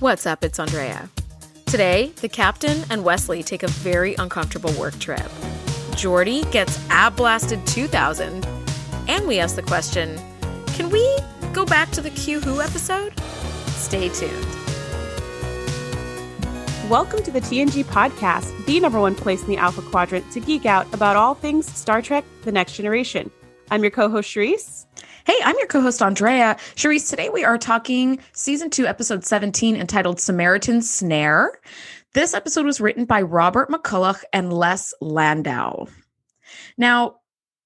What's up? It's Andrea. Today, the captain and Wesley take a very uncomfortable work trip. Geordi gets ab blasted 2000, and we ask the question can we go back to the Q Who episode? Stay tuned. Welcome to the TNG podcast, the number one place in the Alpha Quadrant to geek out about all things Star Trek The Next Generation. I'm your co host, Charisse. Hey, I'm your co host, Andrea. Charisse, today we are talking season two, episode 17, entitled Samaritan Snare. This episode was written by Robert McCullough and Les Landau. Now,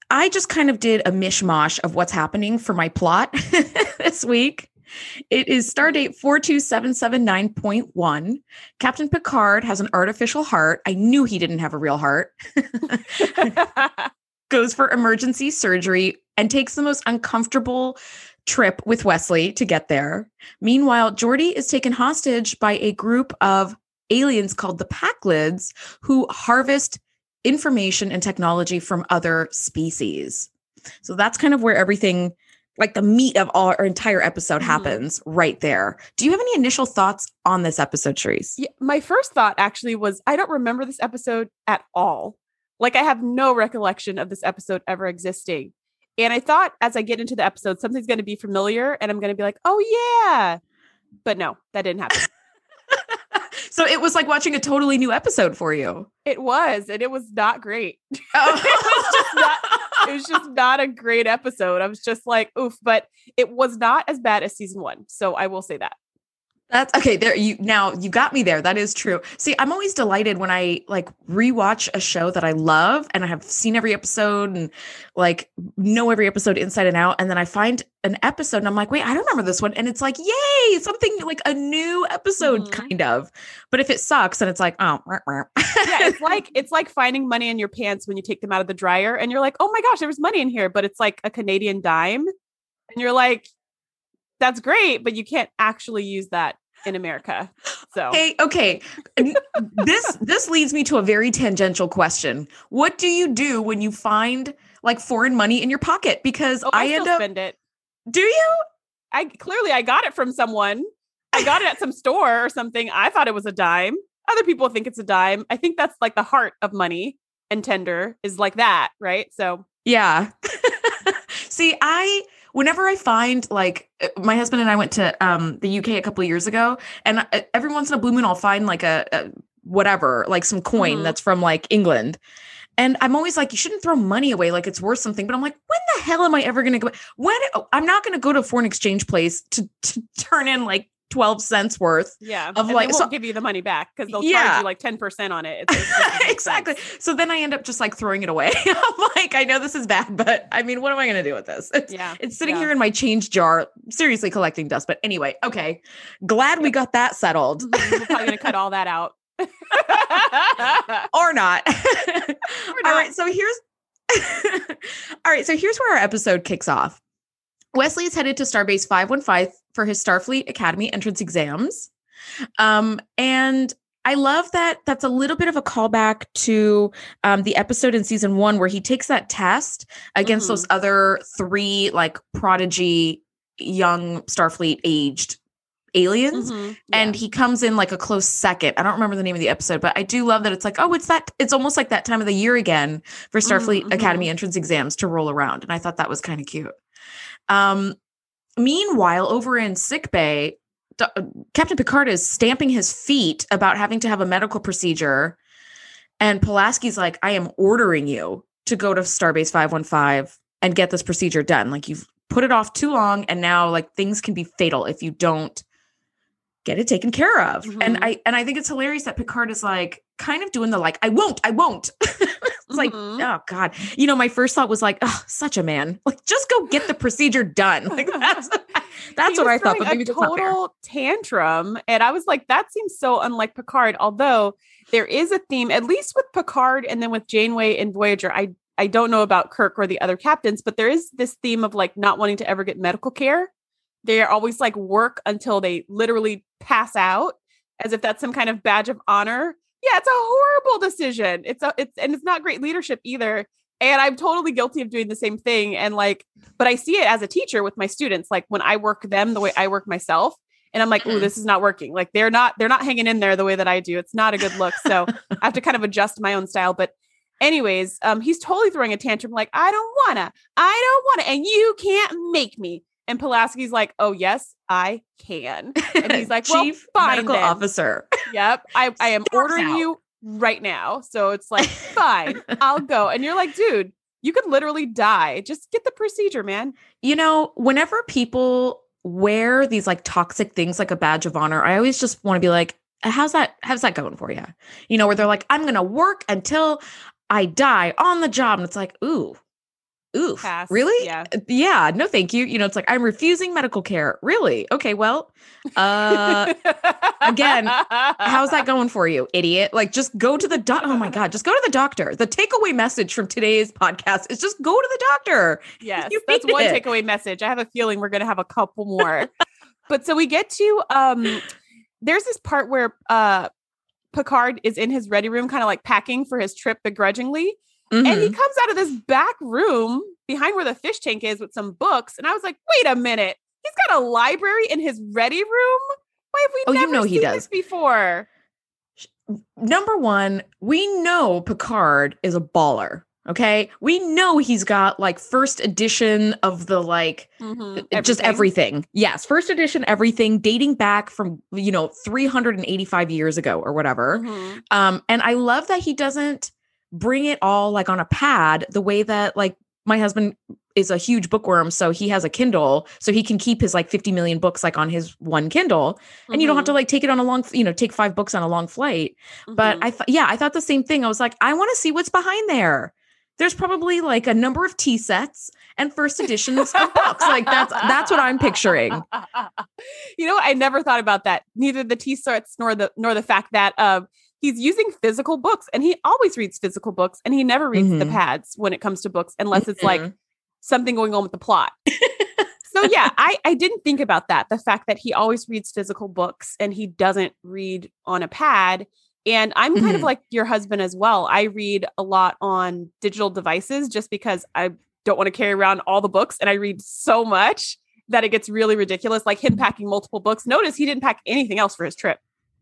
I just kind of did a mishmash of what's happening for my plot this week. It is Stardate 42779.1. Captain Picard has an artificial heart. I knew he didn't have a real heart. Goes for emergency surgery and takes the most uncomfortable trip with Wesley to get there. Meanwhile, Geordi is taken hostage by a group of aliens called the Pakleds who harvest information and technology from other species. So that's kind of where everything like the meat of our entire episode Mm-hmm. happens right there. Do you have any initial thoughts on this episode, Charisse? Yeah, my first thought actually was I don't remember this episode at all. Like, I have no recollection of this episode ever existing. And I thought as I get into the episode, something's going to be familiar and I'm going to be like, oh, yeah. But no, that didn't happen. So it was like watching a totally new episode for you. it was, and it was not great. Oh. was just not- it was just not a great episode. I was just like, oof, but it was not as bad as season one. So I will say that. That's okay. There you now you got me there. That is true. See, I'm always delighted when I like rewatch a show that I love and I have seen every episode and like know every episode inside and out. And then I find an episode and I'm like, wait, I don't remember this one. And it's like, yay, something like a new episode, Mhm. kind of. But if it sucks, and it's like, oh. Yeah, it's like it's like finding money in your pants when you take them out of the dryer and you're like, oh my gosh, there was money in here, but it's like a Canadian dime. And you're like, that's great, but you can't actually use that in America. So Hey, okay. This this leads me to a very tangential question. What do you do when you find like foreign money in your pocket? Because Oh, I, I, end up spend it. do you? I clearly I got it from someone. I got it at some store or something. I thought it was a dime. Other people think it's a dime. I think that's like the heart of money and tender is like that, right? So Yeah. See, I whenever I find like uh, my husband and I went to um the UK a couple of years ago and uh, every once in a blue moon I'll find like a, a whatever, like some coin Mhm. that's from like England. And I'm always like, you shouldn't throw money away like it's worth something. But I'm like, when the hell am I ever going to go? When oh, I'm not going to go to a foreign exchange place to, to turn in like 12 cents worth. yeah, Of and like- they won't so- give you the money back because they'll Yeah. charge you like ten percent on it. It's- it's exactly. sense. So then I end up just like throwing it away. I'm like, I know this is bad, but I mean, what am I going to do with this? It's, Yeah, it's sitting yeah. here in my change jar, seriously collecting dust. But anyway, okay. Glad we got that settled. Mhm, We're probably gonna cut all that out. or not. All not. right, so here's All right, so here's where our episode kicks off. Wesley is headed to Starbase 515 for his Starfleet Academy entrance exams. Um, and I love that that's a little bit of a callback to um, the episode in season one where he takes that test against those other three like prodigy young Starfleet aged aliens Mhm, and he comes in like a close second. I don't remember the name of the episode, but I do love that it's like, oh, it's that it's almost like that time of the year again for Starfleet Mhm, Academy entrance exams to roll around. And I thought that was kind of cute. Um meanwhile, over in sick bay, D- uh, Captain Picard is stamping his feet about having to have a medical procedure. And Pulaski's like, I am ordering you to go to Starbase 515 and get this procedure done. Like you've put it off too long and now like things can be fatal if you don't get it taken care of. And Mhm. I and I think it's hilarious that Picard is like kind of doing the like I won't, I won't. it's like, Mhm. oh god. You know, my first thought was like, oh, such a man. Like just go get the procedure done. Like that's that's what I thought, but maybe a total tantrum, and I was like, that seems so unlike Picard. Although there is a theme, at least with Picard, and then with Janeway and Voyager. I I don't know about Kirk or the other captains, but there is this theme of like not wanting to ever get medical care. They are always like work until they literally pass out, as if that's some kind of badge of honor. Yeah, it's a horrible decision. It's a it's and it's not great leadership either. And I'm totally guilty of doing the same thing. And like, but I see it as a teacher with my students. Like when I work them the way I work myself, And I'm like, "Ooh, Mhm. this is not working. Like they're not they're not hanging in there the way that I do. It's not a good look." So I have to kind of adjust my own style, but anyways, um he's totally throwing a tantrum like, "I don't wanna. I don't wanna and you can't make me." And Pulaski's like, "Oh, yes, I can." And he's like, "Well, Chief fine Medical then." Officer. Yep. I, I am ordering out. you right now. So it's like, fine, I'll go. And you're like, dude, you could literally die. Just get the procedure, man. You know, whenever people wear these like toxic things like a badge of honor, I always just want to be like, how's that how's that going for you? You know, where they're like, I'm gonna work until I die on the job. And it's like, ooh, ooh, Pass. really? Yeah. Uh, Yeah, no, thank you. You know, it's like I'm refusing medical care. Really? Okay, well, uh again, how's that going for you, idiot? Like, just go to the doc. Oh my god, just go to the doctor. The takeaway message from today's podcast is just go to the doctor. Yes, that's one it. takeaway message. I have a feeling we're going to have a couple more. but so we get to um there's this part where uh Picard is in his ready room kind of like packing for his trip begrudgingly and he Mhm. comes out of this back room behind where the fish tank is with some books and I was like, "Wait a minute. He's got a library in his ready room? Why have we Oh, you never know he seen does. this before?" number one, we know Picard is a baller. Okay. We know he's got like first edition of the like Mhm, Uh, just everything. Yes. First edition, everything dating back from, you know, 385 years ago or whatever. Mhm. Um, and I love that he doesn't bring it all like on a pad the way that like my husband is a huge bookworm. So he has a Kindle. So he can keep his like 50 million books like on his one Kindle. And you don't have to Mhm, like take it on a long, you know, take five books on a long flight. But mhm. I thought, yeah, I thought the same thing. I was like, I want to see what's behind there. There's probably like a number of tea sets and first editions of books. Like that's that's what I'm picturing. you know, I never thought about that. Neither the T sets nor the nor the fact that um he's using physical books and he always reads physical books and he never reads the Mhm. pads when it comes to books unless it's like Mhm. something going on with the plot. so yeah, I I didn't think about that. The fact that he always reads physical books and he doesn't read on a pad. And I'm kind of Mhm. like your husband as well. I read a lot on digital devices just because I don't want to carry around all the books and I read so much that it gets really ridiculous. Like him packing multiple books. Notice he didn't pack anything else for his trip,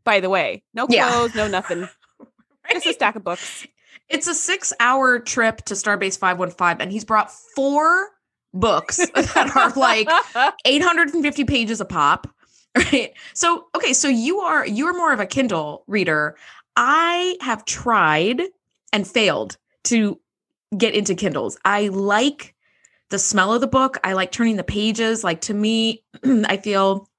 by the way. No Yeah. clothes, no nothing. Just a stack of books. It's a six hour trip to Starbase 515, and he's brought four books that are like 850 pages a pop. Right. So, okay. So you are, you're more of a Kindle reader. I have tried and failed to get into Kindles. I like the smell of the book. I like turning the pages. Like to me, I feel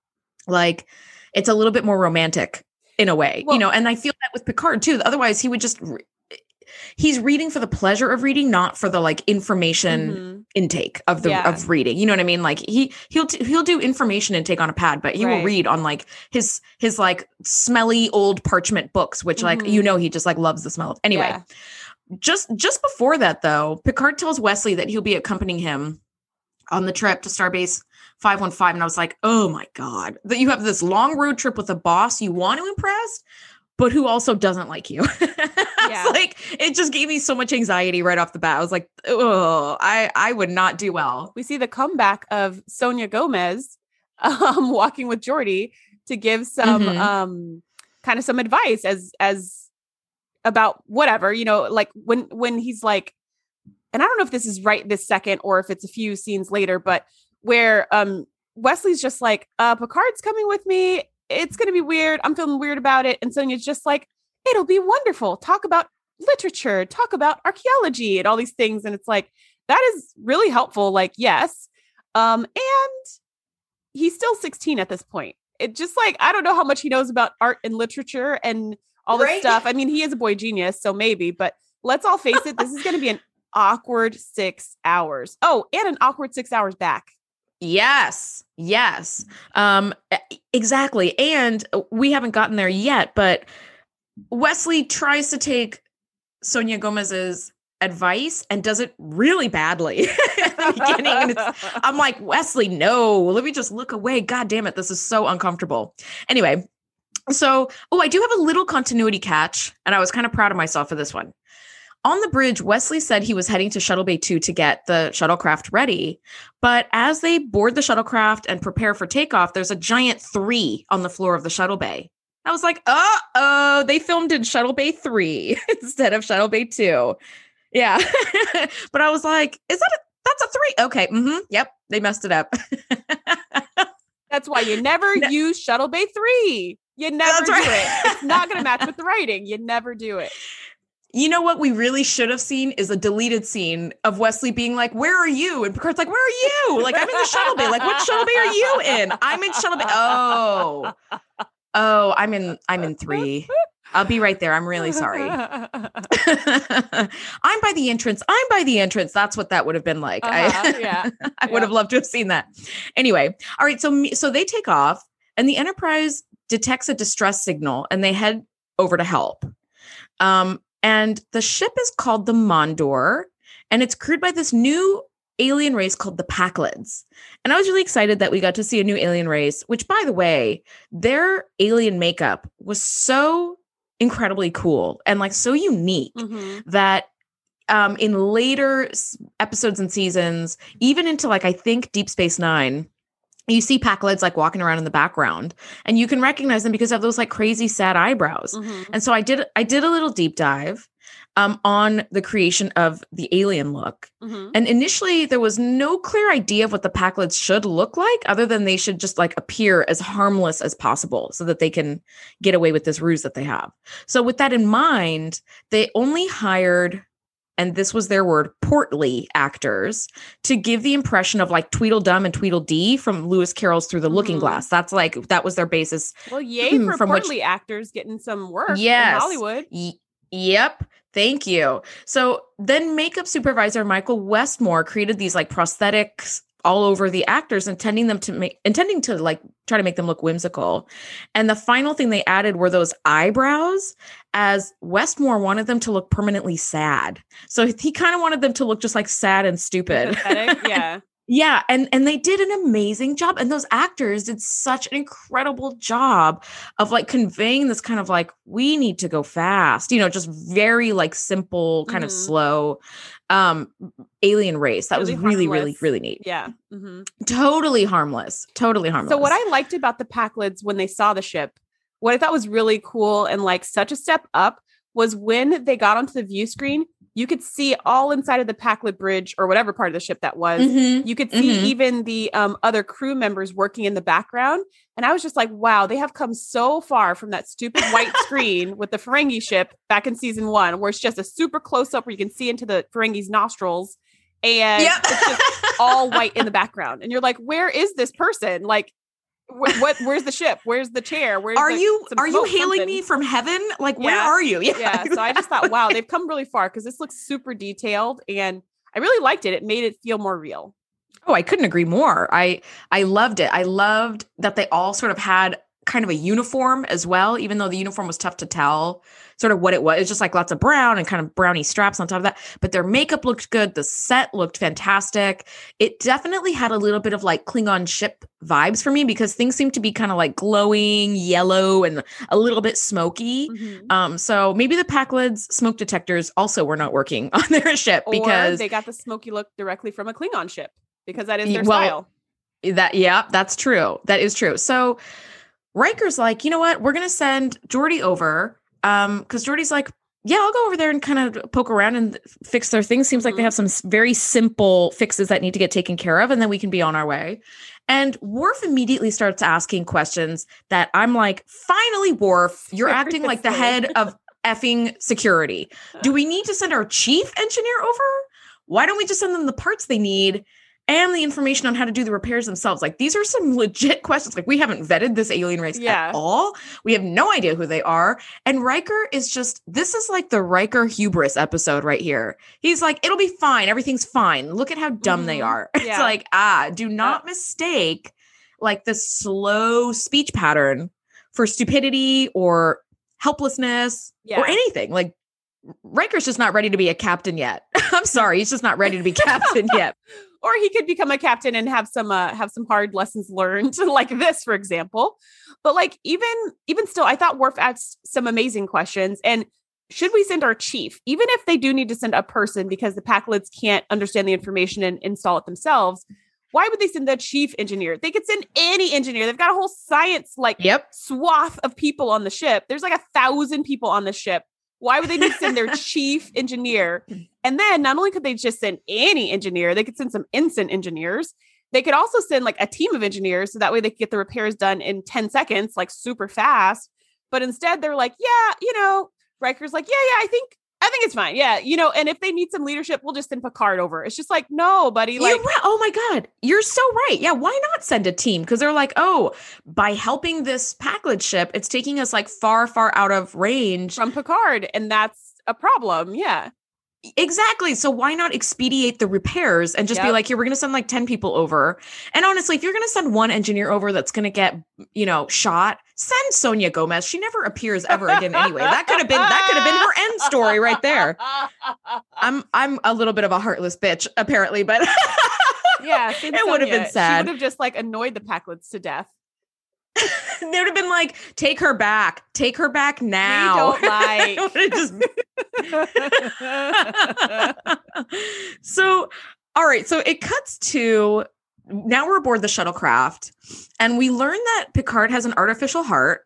like it's a little bit more romantic in a way, Well- you know, and I feel that with Picard too. Otherwise, he would just, re- he's reading for the pleasure of reading, not for the like information Mhm. intake of the Yeah. of reading. You know what I mean? Like he he'll t- he'll do information intake on a pad, but he will read on like his his like smelly old parchment books, which like you Mhm. know he just like loves the smell of. Anyway, Yeah. just just before that though, Picard tells Wesley that he'll be accompanying him on the trip to Starbase 515 and I was like, "Oh my god. That you have this long road trip with a boss you want to impress, but who also doesn't like you." Yeah. like it just gave me so much anxiety right off the bat. I was like, "Oh, I I would not do well." we see the comeback of Sonia Gomez um, walking with Geordi to give some Mhm. um, kind of some advice as as about whatever you know, like when when he's like, and I don't know if this is right this second or if it's a few scenes later, but where um, Wesley's just like, uh, Picard's coming with me. It's gonna be weird. I'm feeling weird about it, and Sonia's just like, it'll be wonderful. Talk about literature, talk about archaeology, and all these things, and it's like that is really helpful like yes um and he's still 16 at this point it just like i don't know how much he knows about art and literature and all this Right? stuff i mean he is a boy genius so maybe but let's all face it this is going to be an awkward six hours oh and an awkward six hours back Yes. Yes. Um exactly. And uh, we haven't gotten there yet, but Wesley tries to take Sonia Gomez's advice and does it really badly at the beginning. And it's, I'm like, Wesley, no, let me just look away. God damn it. This is so uncomfortable. Anyway, so, oh, I do have a little continuity catch, and I was kind of proud of myself for this one. On the bridge, Wesley said he was heading to Shuttle Bay 2 to get the shuttlecraft ready. But as they board the shuttlecraft and prepare for takeoff, there's a giant three on the floor of the Shuttle Bay. I was like, uh oh, they filmed in Shuttle Bay 3 instead of Shuttle Bay 2. Yeah. but I was like, is that a, that's a three? Okay. Mm-hmm. Yep. They messed it up. That's why you never no. use Shuttle Bay 3. You never That's do right. it. It's not going to match with the writing. You never do it. You know what we really should have seen is a deleted scene of Wesley being like, "Where are you?" And Picard's like, "Where are you?" Like, "I'm in the shuttle bay." Like, "What shuttle bay are you in?" I'm in shuttle bay. Oh, oh, I'm in. I'm in three. I'll be right there. I'm really sorry. I'm by the entrance. I'm by the entrance. That's what that would have been like. Uh-huh, I, yeah, I would have loved to have seen that. Anyway, all right. So, so they take off, and the Enterprise detects a distress signal, and they head over to help. Um, and the ship is called the Mondor, and it's crewed by this new alien race called the Pakleds. And I was really excited that we got to see a new alien race, which, by the way, their alien makeup was so incredibly cool and like so unique mm-hmm. that um, in later episodes and seasons, even into like I think Deep Space Nine, you see Pakleds like walking around in the background, and you can recognize them because of those like crazy sad eyebrows. Mm-hmm. And so I did I did a little deep dive, um, on the creation of the alien look. Mm-hmm. And initially, there was no clear idea of what the Pakleds should look like, other than they should just like appear as harmless as possible so that they can get away with this ruse that they have. So, with that in mind, they only hired and this was their word, portly actors to give the impression of like Tweedledum and Tweedledee from Lewis Carroll's Through the mm-hmm. Looking Glass. That's like that was their basis. Well, yay for from portly which, actors getting some work yes, in Hollywood. Y- yep. Thank you. So then makeup supervisor Michael Westmore created these like prosthetics all over the actors intending them to make intending to like try to make them look whimsical. And the final thing they added were those eyebrows as Westmore wanted them to look permanently sad. So he kind of wanted them to look just like sad and stupid. yeah. Yeah, and and they did an amazing job and those actors did such an incredible job of like conveying this kind of like we need to go fast, you know, just very like simple kind mm-hmm. of slow um alien race. That really was really harmless. really really neat. Yeah. Mm-hmm. Totally harmless. Totally harmless. So what I liked about the Pakleds when they saw the ship, what I thought was really cool and like such a step up was when they got onto the view screen, you could see all inside of the Pakled bridge or whatever part of the ship that was. Mm-hmm. You could see mm-hmm. even the um, other crew members working in the background. And I was just like, wow, they have come so far from that stupid white screen with the Ferengi ship back in season one, where it's just a super close up where you can see into the Ferengi's nostrils. And yep. it's just all white in the background. And you're like, where is this person? Like, what where's the ship? Where's the chair? Where's are the, you are you hailing something? me from heaven? Like where yeah. are you? Yeah, yeah. so i just thought wow they've come really far because this looks super detailed and i really liked it. It made it feel more real. Oh i couldn't agree more. I i loved it. I loved that they all sort of had kind of a uniform as well, even though the uniform was tough to tell sort of what it was. It's just like lots of brown and kind of brownie straps on top of that. But their makeup looked good. The set looked fantastic. It definitely had a little bit of like Klingon ship vibes for me because things seemed to be kind of like glowing yellow and a little bit smoky. Mm-hmm. Um, so maybe the Pakleds smoke detectors also were not working on their ship or because they got the smoky look directly from a Klingon ship because that is their well, style. That yeah, that's true. That is true. So Riker's like, you know what? We're gonna send Geordi over. Um, because Geordi's like, yeah, I'll go over there and kind of poke around and fix their things. Seems like they mm-hmm. have some very simple fixes that need to get taken care of, and then we can be on our way. And Worf immediately starts asking questions that I'm like, finally, Worf, you're acting like the head of effing security. Do we need to send our chief engineer over? Why don't we just send them the parts they need and the information on how to do the repairs themselves. Like these are some legit questions. Like we haven't vetted this alien race yeah. at all. We have no idea who they are. And Riker is just this is like the Riker hubris episode right here. He's like, it'll be fine. Everything's fine. Look at how dumb mm-hmm. they are. Yeah. It's like, ah, do not yeah. mistake like the slow speech pattern for stupidity or helplessness or anything. Like Riker's just not ready to be a captain yet. I'm sorry, he's just not ready to be captain yet or he could become a captain and have some uh, have some hard lessons learned like this for example but like even even still i thought Worf asked some amazing questions and should we send our chief, even if they do need to send a person because the Pakleds can't understand the information and install it themselves? Why would they send the chief engineer? They could send any engineer. They've got a whole science like Yep. swath of people on the ship. There's like a thousand people on the ship. Why would they need to send their chief engineer? And then not only could they just send any engineer, they could send some ensign engineers. They could also send like a team of engineers so that way they could get the repairs done in 10 seconds, like super fast. But instead, they're like, yeah, you know, Riker's like, yeah, yeah, I think I think it's fine. Yeah, you know, and if they need some leadership, we'll just send Picard over. It's just like, no, buddy, like you're right. Oh my God. You're so right. Yeah. Why not send a team? Because they're like, oh, by helping this Pakled ship, it's taking us like far, far out of range. from Picard, and that's a problem. Yeah. Exactly. So why not expedite the repairs and just be like, here, we're going to send like 10 people over. And honestly, if you're going to send one engineer over that's going to get, you know, shot, send Sonia Gomez. She never appears ever again anyway. That could have been that could have been her end story right there. I'm I'm a little bit of a heartless bitch apparently, but yeah, It would have been sad. She would have just like annoyed the Pakleds to death. they would have been like, take her back. Take her back now. don't like- just so, all right. So it cuts to now we're aboard the shuttlecraft, and we learn that Picard has an artificial heart,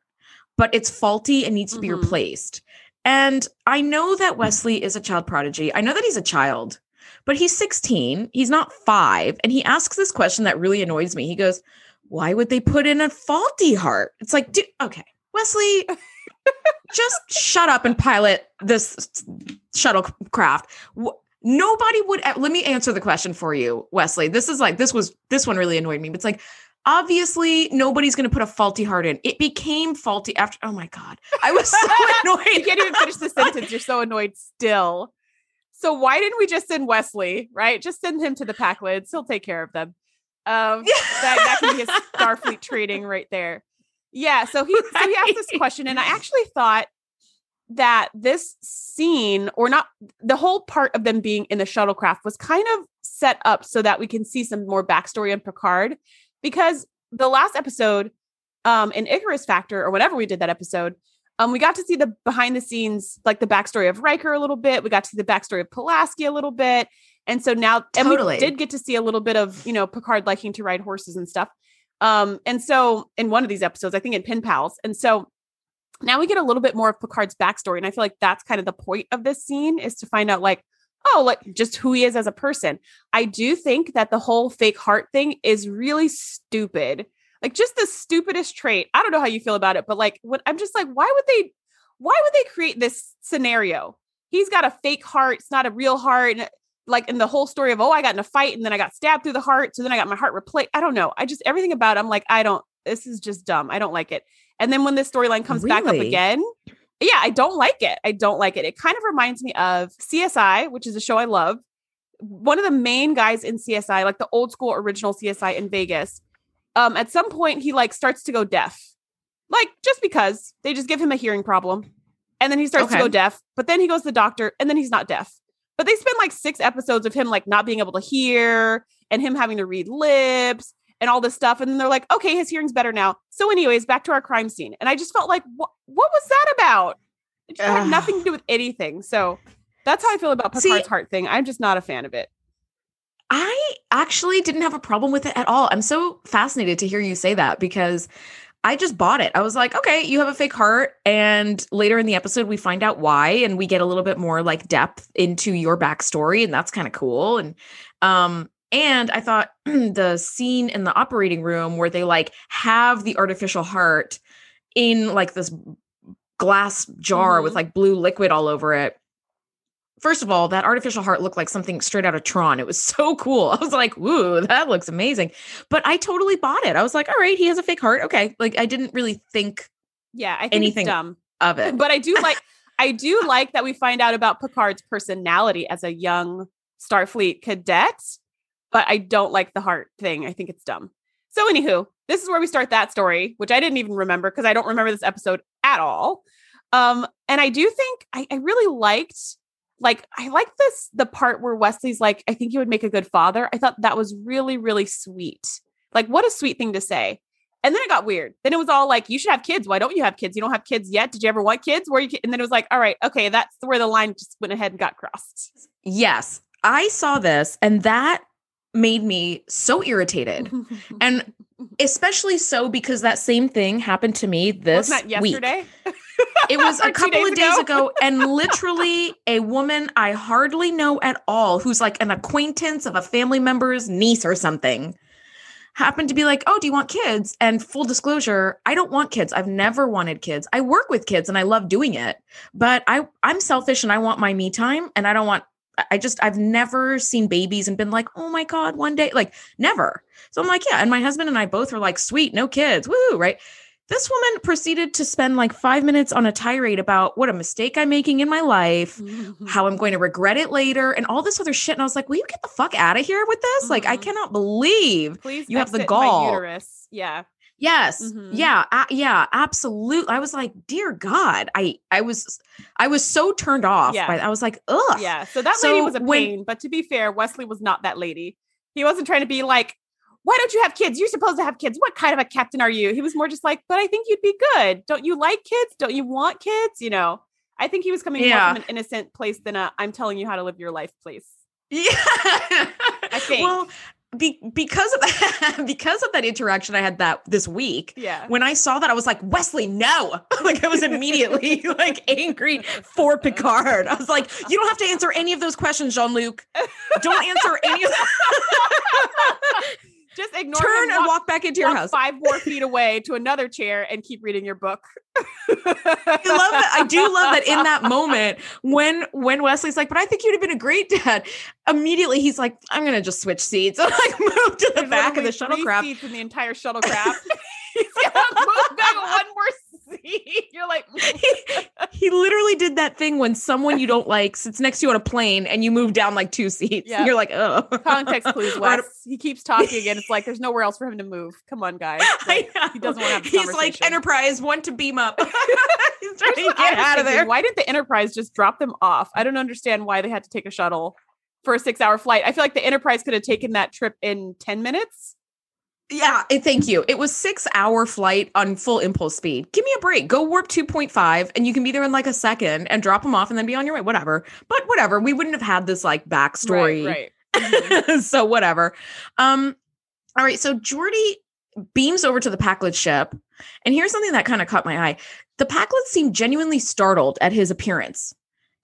but it's faulty and needs to be Mhm. replaced. And I know that Wesley is a child prodigy. I know that he's a child, but he's 16. He's not five. And he asks this question that really annoys me. He goes, Why would they put in a faulty heart? It's like, dude, okay, Wesley, just shut up and pilot this shuttlecraft. Nobody would. Let me answer the question for you, Wesley. This is like this was this one really annoyed me. But it's like obviously nobody's going to put a faulty heart in. It became faulty after. Oh my god, I was so annoyed. you can't even finish the sentence. You're so annoyed still. So why didn't we just send Wesley? Right, just send him to the Pakleds. He'll take care of them. Um, that that can be a Starfleet training right there. Yeah. So he so he asked this question, and I actually thought that this scene, or not the whole part of them being in the shuttlecraft, was kind of set up so that we can see some more backstory on Picard, because the last episode, um, in Icarus Factor or whatever we did that episode, um, we got to see the behind the scenes, like the backstory of Riker a little bit. We got to see the backstory of Pulaski a little bit. And so now, and Totally. we did get to see a little bit of, you know, Picard liking to ride horses and stuff. Um, and so in one of these episodes, I think in Pen Pals. And so now we get a little bit more of Picard's backstory. And I feel like that's kind of the point of this scene is to find out like, oh, like just who he is as a person. I do think that the whole fake heart thing is really stupid. Like just the stupidest trait. I don't know how you feel about it, but like what I'm just like, why would they why would they create this scenario? He's got a fake heart, it's not a real heart. Like in the whole story of, oh, I got in a fight and then I got stabbed through the heart. So then I got my heart replaced. I don't know. I just everything about it, I'm like, I don't, this is just dumb. I don't like it. And then when this storyline comes back up again, yeah, I don't like it. I don't like it. It kind of reminds me of CSI, which is a show I love. One of the main guys in CSI, like the old school original CSI in Vegas, um, at some point he like starts to go deaf. Like just because they just give him a hearing problem. And then he starts to go deaf, but then he goes to the doctor and then he's not deaf. But they spend like six episodes of him like not being able to hear and him having to read lips and all this stuff. And then they're like, okay, his hearing's better now. So, anyways, back to our crime scene. And I just felt like, what what was that about? It just had nothing to do with anything. So that's how I feel about See- Picard's heart thing. I'm just not a fan of it. I actually didn't have a problem with it at all. I'm so fascinated to hear you say that because I just bought it. I was like, okay, you have a fake heart. And later in the episode, we find out why and we get a little bit more like depth into your backstory. And that's kind of cool. And, um, and I thought the scene in the operating room where they like have the artificial heart in like this glass jar with Mhm. like blue liquid all over it. First of all, that artificial heart looked like something straight out of Tron. It was so cool. I was like, "Woo, that looks amazing." But I totally bought it. I was like, "All right, he has a fake heart. Okay." Like I didn't really think Yeah, I think Anything- dumb. of it. But I do like I do like that we find out about Picard's personality as a young Starfleet cadet, but I don't like the heart thing. I think it's dumb. So, anywho, this is where we start that story, which I didn't even remember because I don't remember this episode at all. Um, and I do think I, I really liked, like, I like this the part where Wesley's like, I think you would make a good father. I thought that was really, really sweet. Like, what a sweet thing to say. And then it got weird. Then it was all like, you should have kids. Why don't you have kids? You don't have kids yet. Did you ever want kids? Where you? ki-" And then it was like, all right, okay, that's where the line just went ahead and got crossed. Yes, I saw this, and that made me so irritated. And especially so because that same thing happened to me this Wasn't that week. It was a couple days of days ago? ago, and literally a woman I hardly know at all, who's like an acquaintance of a family member's niece or something, happened to be like, Oh, do you want kids? And full disclosure, I don't want kids. I've never wanted kids. I work with kids and I love doing it, but I, I'm selfish and I want my me time and I don't want. I just I've never seen babies and been like, oh my God, one day, like never. So I'm like, yeah. And my husband and I both were like, sweet, no kids. Woo, right? This woman proceeded to spend like five minutes on a tirade about what a mistake I'm making in my life, how I'm going to regret it later, and all this other shit. And I was like, will you get the fuck out of here with this? Like, I Mhm. cannot believe. Please, You have the gall. uterus. Yeah. Yes. Mhm. Yeah. yeah. Absolutely. I was like, dear God. I I was I was so turned off Yeah. by I was like, ugh. Yeah. So that lady was a when- pain. But to be fair, Wesley was not that lady. He wasn't trying to be like, why don't you have kids? You're supposed to have kids. What kind of a captain are you? He was more just like, but I think you'd be good. Don't you like kids? Don't you want kids? You know, I think he was coming Yeah. more from an innocent place than a I'm telling you how to live your life place. Yeah. I think. Well, be, because of that, because of that interaction I had that this week, Yeah. when I saw that, I was like, Wesley, no. like I was immediately like angry for Picard. I was like, you don't have to answer any of those questions, Jean-Luc. Don't answer any of Just ignore Turn him, and walk back into your house. five more feet away to another chair and keep reading your book. I love that. I do love that in that moment when when Wesley's like, but I think you'd have been a great dad. Immediately he's like, I'm gonna just switch seats and like move to the There's back of the shuttlecraft. seats in the entire shuttlecraft. He's gonna move back one more You're like, he, he literally did that thing when someone you don't like sits next to you on a plane and you move down like two seats. Yeah. You're like, oh. context clues, Wes. He keeps talking, and it's like there's nowhere else for him to move. Come on, guys. Like, he doesn't wanna have a He's like. Enterprise, want to beam up. He's trying Here's to get out of thinking. there. Why did the Enterprise just drop them off? I don't understand why they had to take a shuttle for a six-hour flight. I feel like the Enterprise could have taken that trip in ten minutes. Yeah, eh, thank you. It was six hour flight on full impulse speed. Give me a break. Go warp 2.5 and you can be there in like a second and drop them off and then be on your way. Whatever. But whatever. We wouldn't have had this like backstory. Right. right. so whatever. Um, all right. So Geordi beams over to the Pakled ship, and here's something that kind of caught my eye. The Pakleds seemed genuinely startled at his appearance,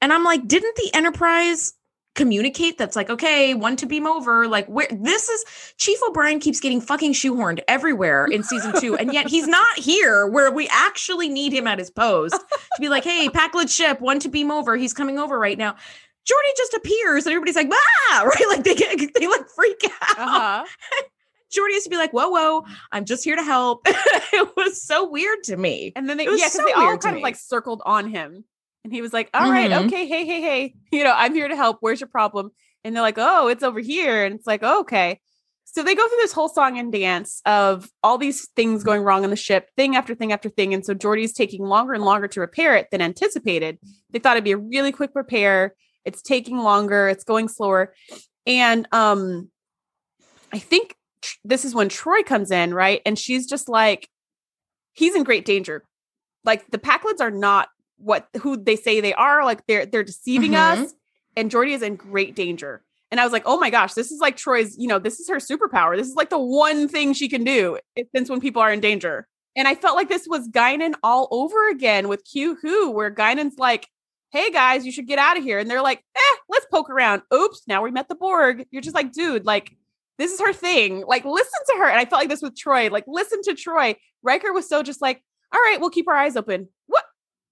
and I'm like, didn't the Enterprise communicate that's like, okay, one to beam over? Like, where this is Chief O'Brien keeps getting fucking shoehorned everywhere in season two, and yet he's not here where we actually need him at his post to be like, hey, Pakled ship, one to beam over. He's coming over right now. Geordi just appears and everybody's like, ah, right? Like they get they like freak out. Uh-huh. Geordi has to be like, whoa, whoa, I'm just here to help. it was so weird to me. And then they, yeah, because so they all kind of like circled on him. And he was like, "All right, Mhm. okay, hey, hey, hey, you know, I'm here to help. Where's your problem? And they're like, oh, it's over here. And it's like, oh, okay. So they go through this whole song and dance of all these things going wrong on the ship, thing after thing after thing. And so Geordi's taking longer and longer to repair it than anticipated. They thought it'd be a really quick repair. It's taking longer, it's going slower. And um, I think tr- this is when Troi comes in, right? And she's just like, he's in great danger. Like the Pakleds are not what who they say they are. Like they're they're deceiving Mhm. us, and Geordi is in great danger. And I was like, oh my gosh, this is like Troi's, you know, this is her superpower. This is like the one thing she can do since when people are in danger. And I felt like this was Guinan all over again with Q Who, where Guinan's like, hey guys, you should get out of here. And they're like, eh, let's poke around. Oops, now we met the Borg. You're just like, dude, like, this is her thing. Like, listen to her. And I felt like this with Troi. Like, listen to Troi. Riker was so just like, all right, we'll keep our eyes open. What?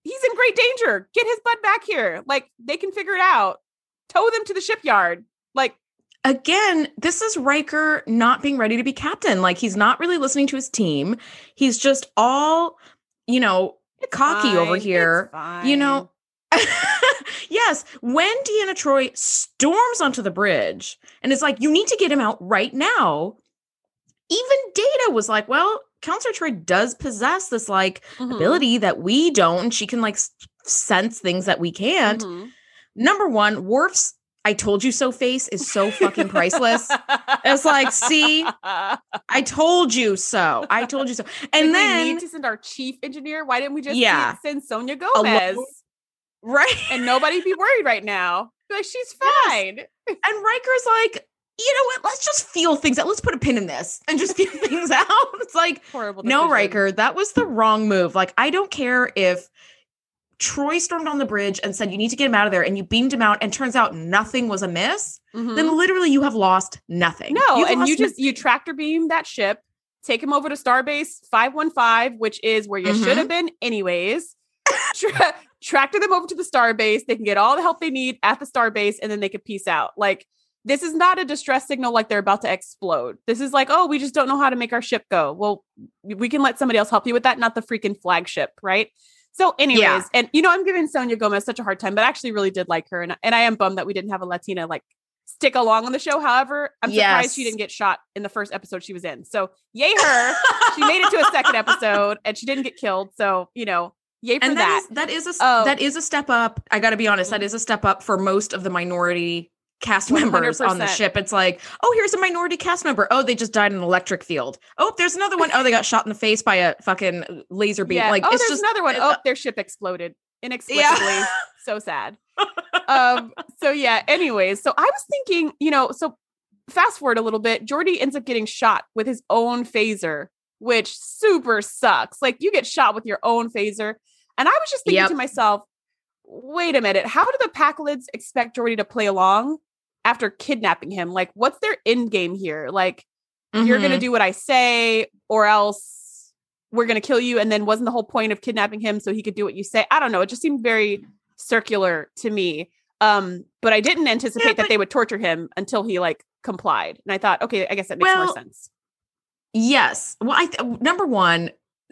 He's in great danger. Get his butt back here. Like, they can figure it out. Tow them to the shipyard. Like, Again, this is Riker not being ready to be captain. Like he's not really listening to his team. He's just all, you know, it's cocky over fine, it's here. You know, yes, when Deanna Troi storms onto the bridge and is like, you need to get him out right now, even Data was like, well, Counselor Troi does possess this like Mhm. ability that we don't. She can like sense things that we can't. Mhm. Number one, Worf's I told you so face is so fucking priceless. It's like, see, I told you so. I told you so. And Did then we need to send our chief engineer. Why didn't we just Yeah. send Sonia Alone? Gomez right. and nobody be worried right now? Like she's fine. And Riker's like, you know what? Let's just feel things out. Let's put a pin in this and just feel things out. It's like, Horrible. no. Riker, that was the wrong move. Like, I don't care if Troi stormed on the bridge and said, you need to get him out of there, and you beamed him out, and turns out nothing was amiss, Mhm. then literally you have lost nothing. No, You've and you just you tractor beam that ship, take him over to Starbase 515, which is where you Mhm. should have been anyways. Tra- tractor them over to the Starbase. They can get all the help they need at the Starbase, and then they could peace out. Like this is not a distress signal like they're about to explode. This is like, oh, we just don't know how to make our ship go. Well, we can let somebody else help you with that, not the freaking flagship, right? So, anyways, Yeah. and you know, I'm giving Sonia Gomez such a hard time, but I actually really did like her, and and I am bummed that we didn't have a Latina like stick along on the show. However, I'm surprised she didn't get shot in the first episode she was in. So, yay her! she made it to a second episode, and she didn't get killed. So, you know, yay for and that. that is that is a Oh. that is a step up. I got to be honest, that mm-hmm. is a step up for most of the minority cast members on the ship. It's like, oh, here's a minority cast member. Oh, they just died in an electric field. Oh, there's another one. Oh, they got shot in the face by a fucking laser beam. yeah. Like oh, it's there's just another one. Oh, their ship exploded inexplicably. yeah. so sad. um, so yeah, anyways, so I was thinking, you know, so fast forward a little bit, Geordi ends up getting shot with his own phaser, which super sucks. Like you get shot with your own phaser. And I was just thinking Yep. to myself, wait a minute, how do the Pakleds expect Geordi to play along after kidnapping him? Like, what's their end game here? Like, you're going to Mhm. do what I say, or else we're going to kill you. And then wasn't the whole point of kidnapping him so he could do what you say? I don't know. It just seemed very circular to me. Um, but I didn't anticipate that but- they would torture him until he like complied. And I thought, okay, I guess that makes more sense. Yes. Well, I th- number one,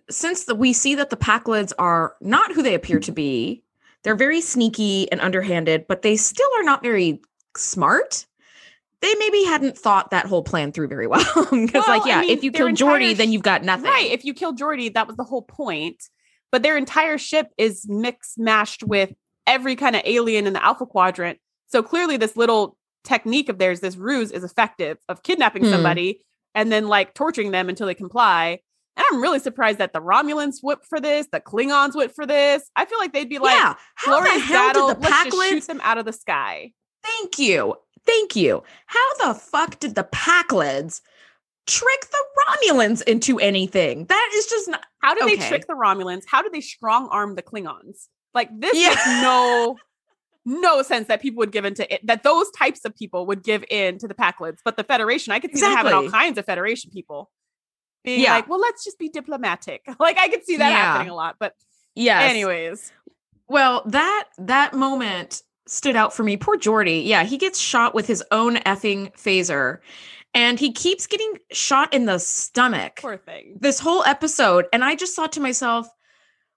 since the, we see that the Pakleds are not who they appear to be, they're very sneaky and underhanded, but they still are not very smart. They maybe hadn't thought that whole plan through very well. Because, Well, like, I yeah, mean, if you kill Geordi, entire then you've got nothing. Right. If you kill Geordi, that was the whole point. But their entire ship is mixed mashed with every kind of alien in the Alpha Quadrant. So clearly, this little technique of theirs, this ruse, is effective of kidnapping Hmm. somebody and then like torturing them until they comply. And I'm really surprised that the Romulans whipped for this, the Klingons whipped for this. I feel like they'd be like, yeah. How the hell battle. did the Let's just shoot them out of the sky. Thank you. Thank you. How the fuck did the Pakleds trick the Romulans into anything? That is just not. How did they trick the Romulans? How did they strong arm the Klingons? Like this Yeah. makes no no sense that people would give into it, that those types of people would give in to the Pakleds. But the Federation, I could see them having all kinds of Federation people being Yeah. like, well, let's just be diplomatic. Like I could see that Yeah. happening a lot. But yeah, anyways, Well, that that moment stood out for me. Poor Geordi. Yeah, he gets shot with his own effing phaser, and he keeps getting shot in the stomach poor thing. this whole episode. And I just thought to myself,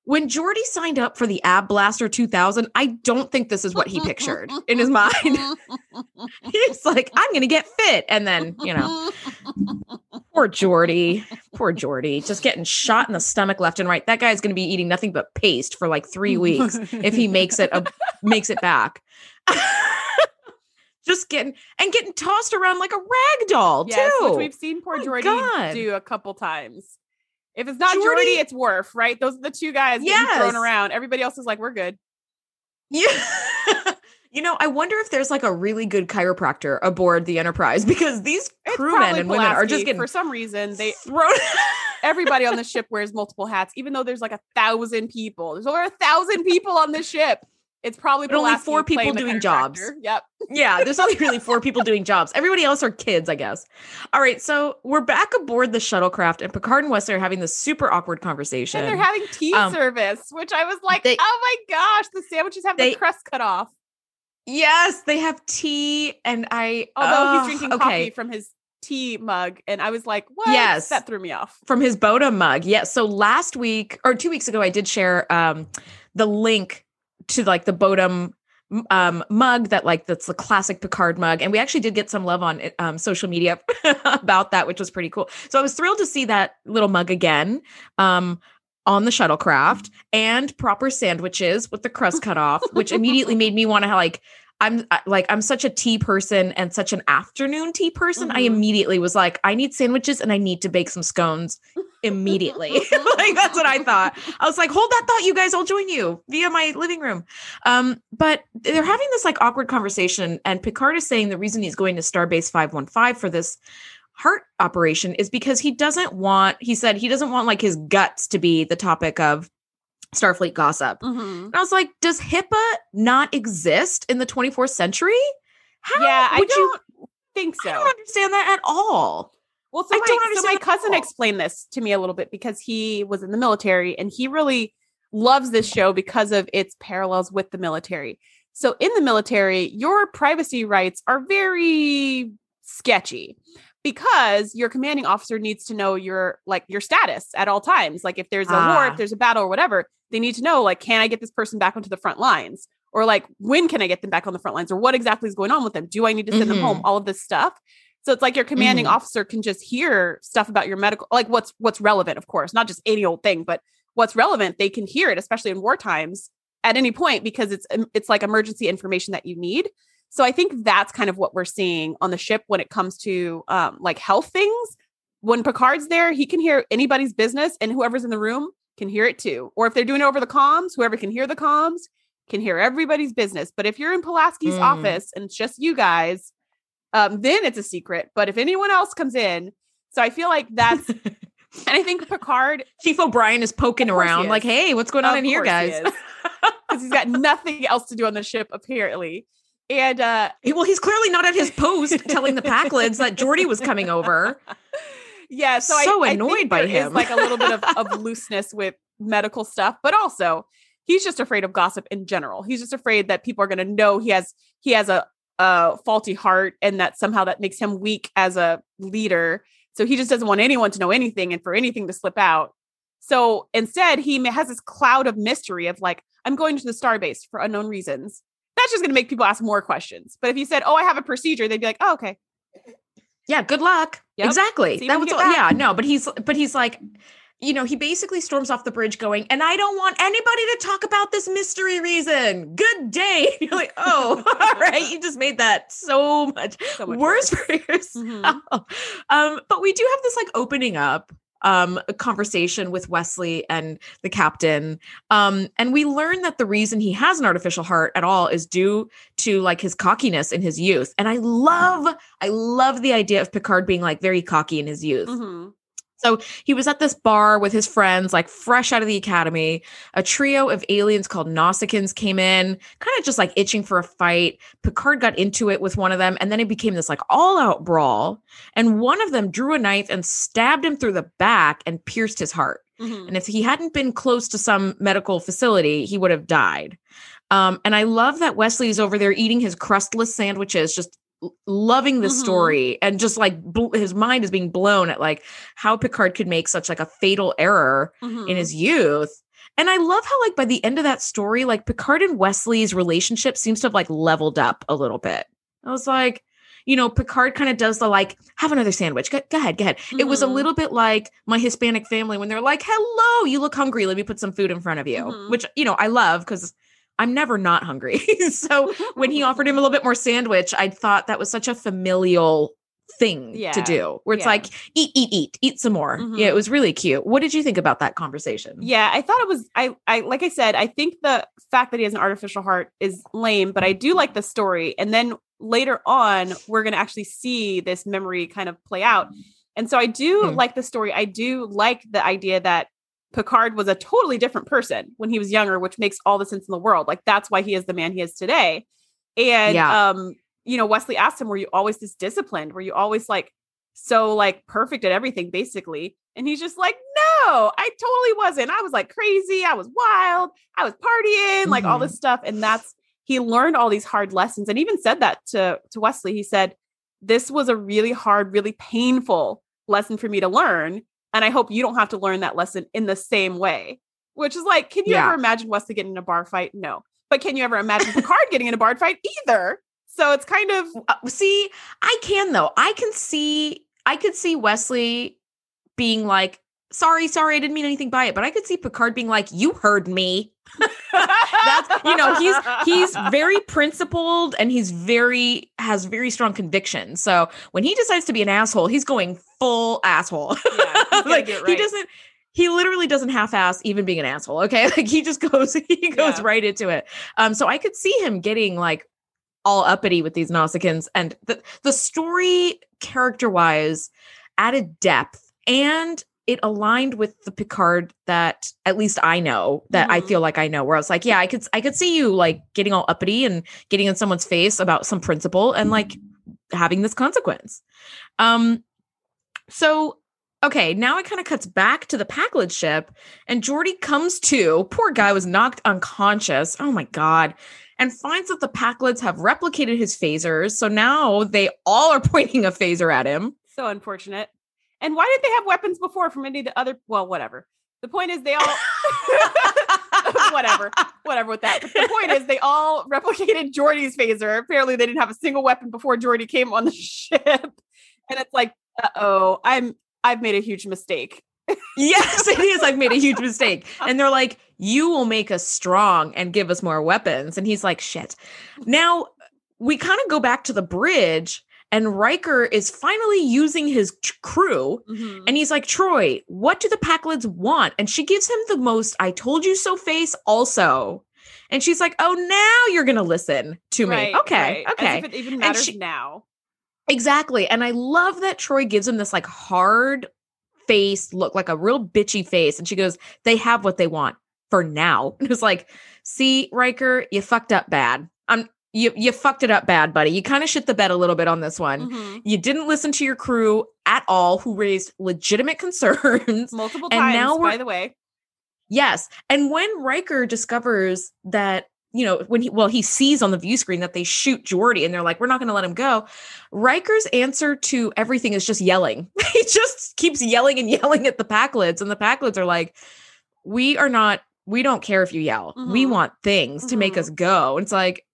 when Geordi signed up for the Ab Blaster 2000, I don't think this is what he pictured in his mind. He's like, I'm gonna get fit, and then you know, poor Geordi, poor Geordi, just getting shot in the stomach left and right. That guy's gonna be eating nothing but paste for like three weeks if he makes it a, makes it back. Just getting and getting tossed around like a rag doll yes, too. which we've seen poor Geordi God. do a couple times. If it's not Geordi, Geordi- it's Worf, right? Those are the two guys getting thrown around. Everybody else is like, we're good. Yeah. you know, I wonder if there's like a really good chiropractor aboard the Enterprise because these crewmen and women are just getting for some reason they thrown. everybody on the ship wears multiple hats, even though there's like a thousand people. There's over a thousand people on the ship. It's probably only four people doing jobs. Yep. yeah, there's only really four people doing jobs. Everybody else are kids, I guess. All right, so we're back aboard the shuttlecraft, and Picard and Wesley are having this super awkward conversation. And they're having tea Um, service, which I was like, they- oh my gosh, the sandwiches have they- the crust cut off. Yes, they have tea, and I Although oh, he's drinking okay. coffee from his tea mug. And I was like, what? Yes. That threw me off. from his Bodum mug. Yeah. So last week or two weeks ago, I did share um the link to like the Bodum um mug that like that's the classic Picard mug. And we actually did get some love on um social media about that, which was pretty cool. So I was thrilled to see that little mug again. Um on the shuttlecraft and proper sandwiches with the crust cut off, which immediately made me want to like I'm like I'm such a tea person and such an afternoon tea person. I Mhm. immediately was like, I need sandwiches and I need to bake some scones immediately. like that's what I thought. I was like, hold that thought, you guys. I'll join you via my living room. Um, but they're having this like awkward conversation, and Picard is saying the reason he's going to Starbase 515 for this heart operation is because he doesn't want, he said he doesn't want like his guts to be the topic of Starfleet gossip. Mhm. And I was like, does HIPAA not exist in the 24th century? How Yeah, I don't think so. I don't understand that at all. Well, so I my, don't so my cousin all. explained this to me a little bit because he was in the military and he really loves this show because of its parallels with the military. So in the military, your privacy rights are very sketchy because your commanding officer needs to know your like your status at all times. Like if there's a war, Ah. if there's a battle or whatever, they need to know like can I get this person back onto the front lines? Or like when can I get them back on the front lines? Or what exactly is going on with them? Do I need to send them home? All of this stuff. So it's like your commanding Mhm. officer can just hear stuff about your medical, like what's what's relevant, of course, not just any old thing, but what's relevant. They can hear it, especially in war times, at any point because it's it's like emergency information that you need. So I think that's kind of what we're seeing on the ship when it comes to um, like health things. When Picard's there, he can hear anybody's business, and whoever's in the room can hear it too. Or if they're doing it over the comms, whoever can hear the comms can hear everybody's business. But if you're in Pulaski's Mm. office and it's just you guys, um, then it's a secret. But if anyone else comes in, so I feel like that's, and I think Picard, Chief O'Brien is poking course he around, is. like, "Hey, what's going on Of in here, guys?" because he's got nothing else to do on the ship apparently. And uh well, he's clearly not at his post telling the Pakleds that Geordi was coming over. yeah, so, So I, I annoyed think by him. like a little bit of, of looseness with medical stuff, but also he's just afraid of gossip in general. He's just afraid that people are going to know he has he has a a faulty heart and that somehow that makes him weak as a leader. So he just doesn't want anyone to know anything and for anything to slip out. So instead, he has this cloud of mystery of like, I'm going to the starbase for unknown reasons. That's just going to make people ask more questions. But if you said, "Oh, I have a procedure," they'd be like, "Oh, okay." Yeah, good luck. Yep. Exactly. See that was all, yeah, no, but he's but he's like, you know, he basically storms off the bridge going, and I don't want anybody to talk about this mystery reason. Good day. You're like, oh, all right. You just made that so much, So much worse for yourself. Mhm. Um, but we do have this like opening up um a conversation with Wesley and the captain. Um, and we learn that the reason he has an artificial heart at all is due to like his cockiness in his youth. And I love, I love the idea of Picard being like very cocky in his youth. Mhm. He was at this bar with his friends, like fresh out of the academy. A trio of aliens called Nausicaans came in, kind of just like itching for a fight. Picard got into it with one of them, and then it became this like all out brawl. And one of them drew a knife and stabbed him through the back and pierced his heart. Mhm. And if he hadn't been close to some medical facility, he would have died. Um, and I love that Wesley's over there eating his crustless sandwiches, just loving this Mhm. story, and just like bl- his mind is being blown at like how Picard could make such like a fatal error in Mhm. his youth. And I love how like by the end of that story, like Picard and Wesley's relationship seems to have like leveled up a little bit. I was like, you know, Picard kind of does the like, have another sandwich. Go, go ahead, go ahead. It was a Mhm. little bit like my Hispanic family when they're like, hello, you look hungry. Let me put some food in front of you, Mhm. which, you know, I love because I'm never not hungry. so when he offered him a little bit more sandwich, I thought that was such a familial thing Yeah, to do where it's yeah. like, eat, eat, eat, eat some more. Yeah, it was really cute. What did you think about that conversation? Yeah, I thought it was I I like I said, I think the fact that he has an artificial heart is lame, but I do like the story. And then later on, we're going to actually see this memory kind of play out. And so I do Hmm. like the story. I do like the idea that Picard was a totally different person when he was younger, which makes all the sense in the world. Like that's why he is the man he is today. And Yeah. um, you know, Wesley asked him, "Were you always this disciplined? Were you always like so like perfect at everything, basically?" And he's just like, "No, I totally wasn't. I was like crazy. I was wild. I was partying, like all this stuff." And that's he learned all these hard lessons, and even said that to to Wesley. He said, "This was a really hard, really painful lesson for me to learn." And I hope you don't have to learn that lesson in the same way. Which is like, can you Yeah. ever imagine Wesley getting in a bar fight? No. But can you ever imagine Picard getting in a bar fight? Either. So it's kind of Uh, see, I can though. I can see I could see Wesley being like, sorry, sorry, I didn't mean anything by it. But I could see Picard being like, you heard me. That's you know, he's he's very principled and he's very has very strong conviction. So when he decides to be an asshole, he's going full asshole. Yeah, like get he doesn't he literally doesn't half-ass even being an asshole. Okay. Like he just goes, he goes Yeah. right into it. Um, so I could see him getting like all uppity with these Nausicaans and the the story character-wise added depth and it aligned with the Picard that at least I know that I Mhm. feel like I know where I was like, yeah, I could I could see you like getting all uppity and getting in someone's face about some principle and like having this consequence. Um so okay, now it kind of cuts back to the Pakled ship and Geordi comes to, poor guy was knocked unconscious. Oh my god. And finds that the Pakleds have replicated his phasers. So now they all are pointing a phaser at him. so unfortunate. And why did they have weapons before from any of the other? Well, whatever. The point is, they all whatever, whatever with that. But the point is, they all replicated Geordi's phaser. Apparently, they didn't have a single weapon before Geordi came on the ship, and it's like, uh oh, I'm I've made a huge mistake. yes, it is. I've made a huge mistake. And they're like, you will make us strong and give us more weapons. And he's like, shit. Now we kind of go back to the bridge, and Riker is finally using his t- crew. Mhm. And he's like, Troi, what do the Pakleds want? And she gives him the most I told you so face also. And she's like, oh, now you're going to listen to me. Right, okay. right. As Okay. if it even matters she- now. Exactly. And I love that Troi gives him this like hard face look, like a real bitchy face. And she goes, They have what they want for now. And it was like, see, Riker, you fucked up bad. You you fucked it up bad, buddy. You kind of shit the bed a little bit on this one. Mhm. You didn't listen to your crew at all, who raised legitimate concerns. Multiple And times, now by we're- the way. Yes. And when Riker discovers that, you know, when he, well, he sees on the view screen that they shoot Geordi and they're like, we're not going to let him go. Riker's answer to everything is just yelling. he just keeps yelling and yelling at the Pakleds. And the Pakleds are like, we are not, we don't care if you yell. We Mhm. want things to make Mhm. us go. And it's like,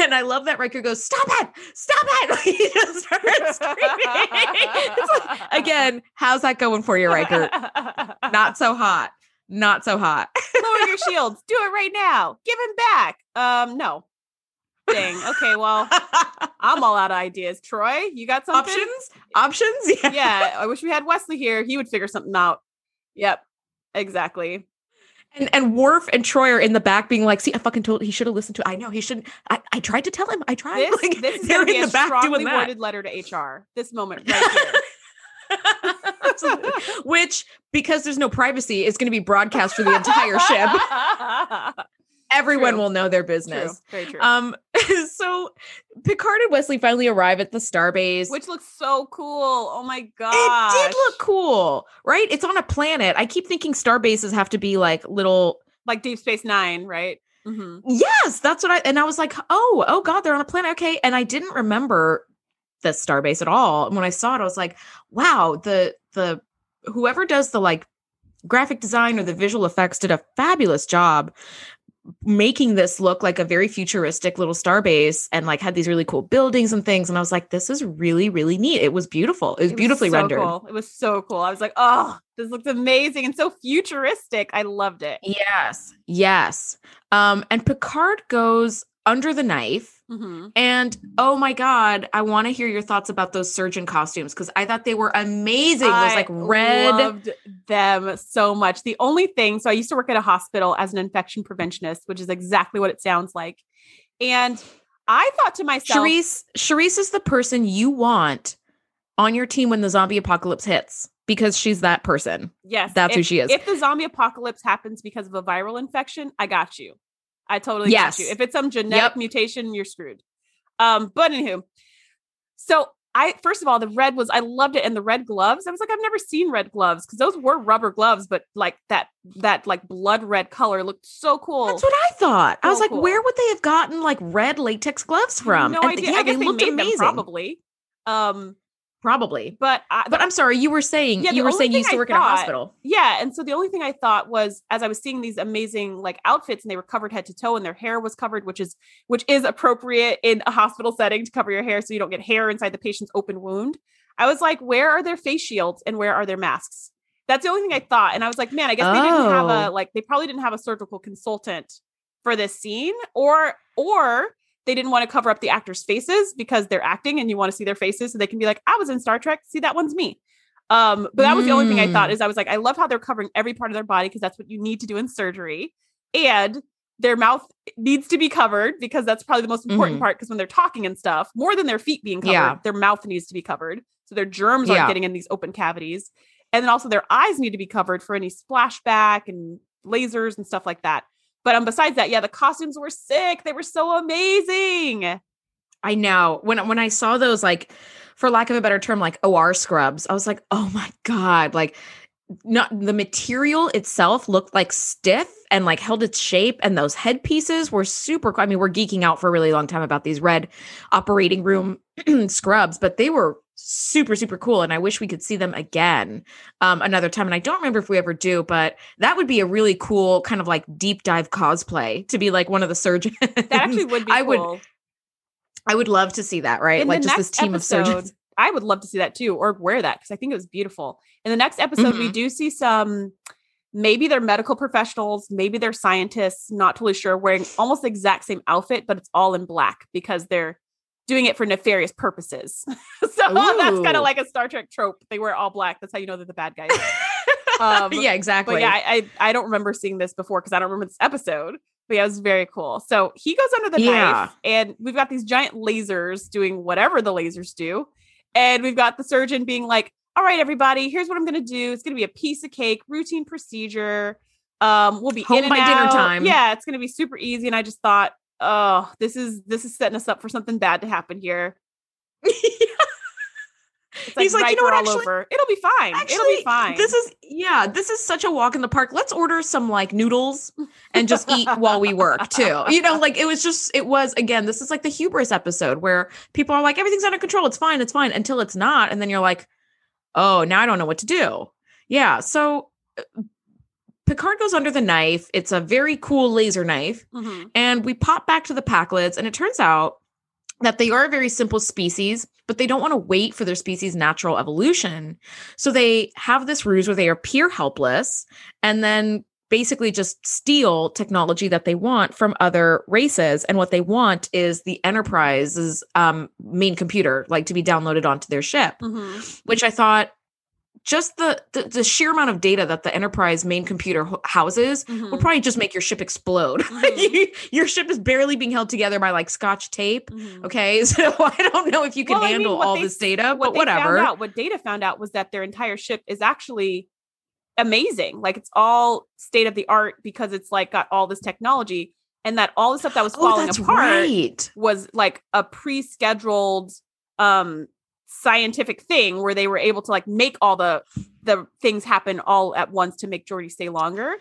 and I love that Riker goes, stop it, stop it. he just starts screaming. Like, again, how's that going for you, Riker? Not so hot. Not so hot. lower your shields. Do it right now. Give him back. Um, no. Dang. Okay, well, I'm all out of ideas. Troi, you got something? options options yeah. Yeah, I wish we had Wesley here. He would figure something out. Yep. Exactly. And and Worf and Troi are in the back being like see I fucking told he should have listened to I know he shouldn't I, I tried to tell him I tried This, like this is they're in a the back strongly doing that worded letter to HR. This moment right here. Which because there's no privacy is going to be broadcast for the entire ship everyone True. will know their true. business Very true. um so Picard and Wesley finally arrive at the starbase Which looks so cool. Oh my god. it did look cool right it's on a planet I keep thinking starbases have to be like little like Deep Space Nine, right? hmm Yes, that's what I and I was like, oh, oh God, they're on a planet. Okay. And I didn't remember the starbase at all. And when I saw it, I was like, wow, the the whoever does the like graphic design or the visual effects did a fabulous job making this look like a very futuristic little starbase and like had these really cool buildings and things. And I was like, this is really, really neat. It was beautiful. It was It was beautifully so rendered. cool. It was so cool. I was like, oh, this looks amazing and so futuristic. I loved it. Yes. Yes. Um, and Picard goes under the knife hmm And oh my god, I want to hear your thoughts about those surgeon costumes because I thought they were amazing. those I like red. loved them so much. The only thing, so I used to work at a hospital as an infection preventionist, which is exactly what it sounds like. And I thought to myself, Charisse, Charisse is the person you want on your team when the zombie apocalypse hits because she's that person. yes, That's if, who she is. If the zombie apocalypse happens because of a viral infection, I got you. I totally Yes. got you. If it's some genetic Yep. mutation, you're screwed. Um, but anywho, so I first of all, the red was I loved it, and the red gloves. I was like, I've never seen red gloves because those were rubber gloves, but like that that like blood red color looked so cool. That's what I thought. I was like, cool. where would they have gotten like red latex gloves from? No And idea. Yeah, I guess they they, looked made them amazing. probably. Um, Probably. but I, But I'm sorry, you were saying Yeah, you were saying you used to I work in a hospital. Yeah, and so the only thing I thought was as I was seeing these amazing like outfits and they were covered head to toe and their hair was covered, which is which is appropriate in a hospital setting to cover your hair so you don't get hair inside the patient's open wound. I was like, where are their face shields and where are their masks? That's the only thing I thought. And I was like, man, I guess they didn't have Oh. a like they probably didn't have a surgical consultant for this scene, or or they didn't want to cover up the actors' faces because they're acting and you want to see their faces so they can be like, I was in Star Trek. See, that one's me. Um, but that was the only thing I thought Mm. is I was like, I love how they're covering every part of their body because that's what you need to do in surgery. And their mouth needs to be covered because that's probably the most important Mhm. part. Because when they're talking and stuff, more than their feet being covered, Yeah. their mouth needs to be covered. So their germs aren't getting in these open cavities. And then also their eyes need to be covered for any splashback and lasers and stuff like that. But um, besides that, yeah, the costumes were sick. They were so amazing. I know. When when I saw those, like, for lack of a better term, like OR scrubs, I was like, oh my God. Like not the material itself looked like stiff and like held its shape. And those headpieces were super cool. I mean, we're geeking out for a really long time about these red operating room scrubs, but they were super, super cool. And I wish we could see them again um, another time. And I don't remember if we ever do, but that would be a really cool kind of like deep dive cosplay to be like one of the surgeons. That actually would be I would cool. I would love to see that, right? In like just this team of surgeons. I would love to see that too, or wear that because I think it was beautiful. In the next episode, we Mhm. do see some. Maybe they're medical professionals, maybe they're scientists, not totally sure, wearing almost the exact same outfit, but it's all in black because they're doing it for nefarious purposes. so that's kind of like a Star Trek trope. They wear all black. That's how you know they're the bad guys. Um, yeah, exactly. But yeah, I, I I don't remember seeing this before because I don't remember this episode. But yeah, it was very cool. So he goes under the Yeah. knife, and we've got these giant lasers doing whatever the lasers do, and we've got the surgeon being like, "All right, everybody, here's what I'm going to do. It's going to be a piece of cake, routine procedure. Um, we'll be Home in and by dinner out. time. Yeah, it's going to be super easy." And I just thought, "Oh, this is this is setting us up for something bad to happen here." Like He's like, "You know what, actually-. It'll be fine. It'll be fine. This is yeah, this is such a walk in the park. Let's order some like noodles and just eat while we work too. You know, like it was just it was again, this is like the hubris episode where people are like everything's under control, it's fine, it's fine until it's not and then you're like, "Oh, now I don't know what to do." Yeah, so uh, Picard goes under the knife. It's a very cool laser knife. Mhm. And we pop back to the Pakleds, and it turns out that they are a very simple species, but they don't want to wait for their species' natural evolution. So they have this ruse where they appear helpless and then basically just steal technology that they want from other races. And what they want is the Enterprise's um, main computer, like to be downloaded onto their ship Mhm. which I thought just the, the the sheer amount of data that the enterprise main computer ho- houses Mhm. will probably just make your ship explode. Mhm. your ship is barely being held together by like scotch tape. Mhm. Okay, so I don't know if you can Well, I mean, handle all they this data, what but they whatever. Found out, what Data found out was that their entire ship is actually amazing. Like it's all state of the art because it's like got all this technology, and that all the stuff that was Oh, falling that's apart right. was like a pre-scheduled um scientific thing where they were able to like make all the the things happen all at once to make Geordi stay longer.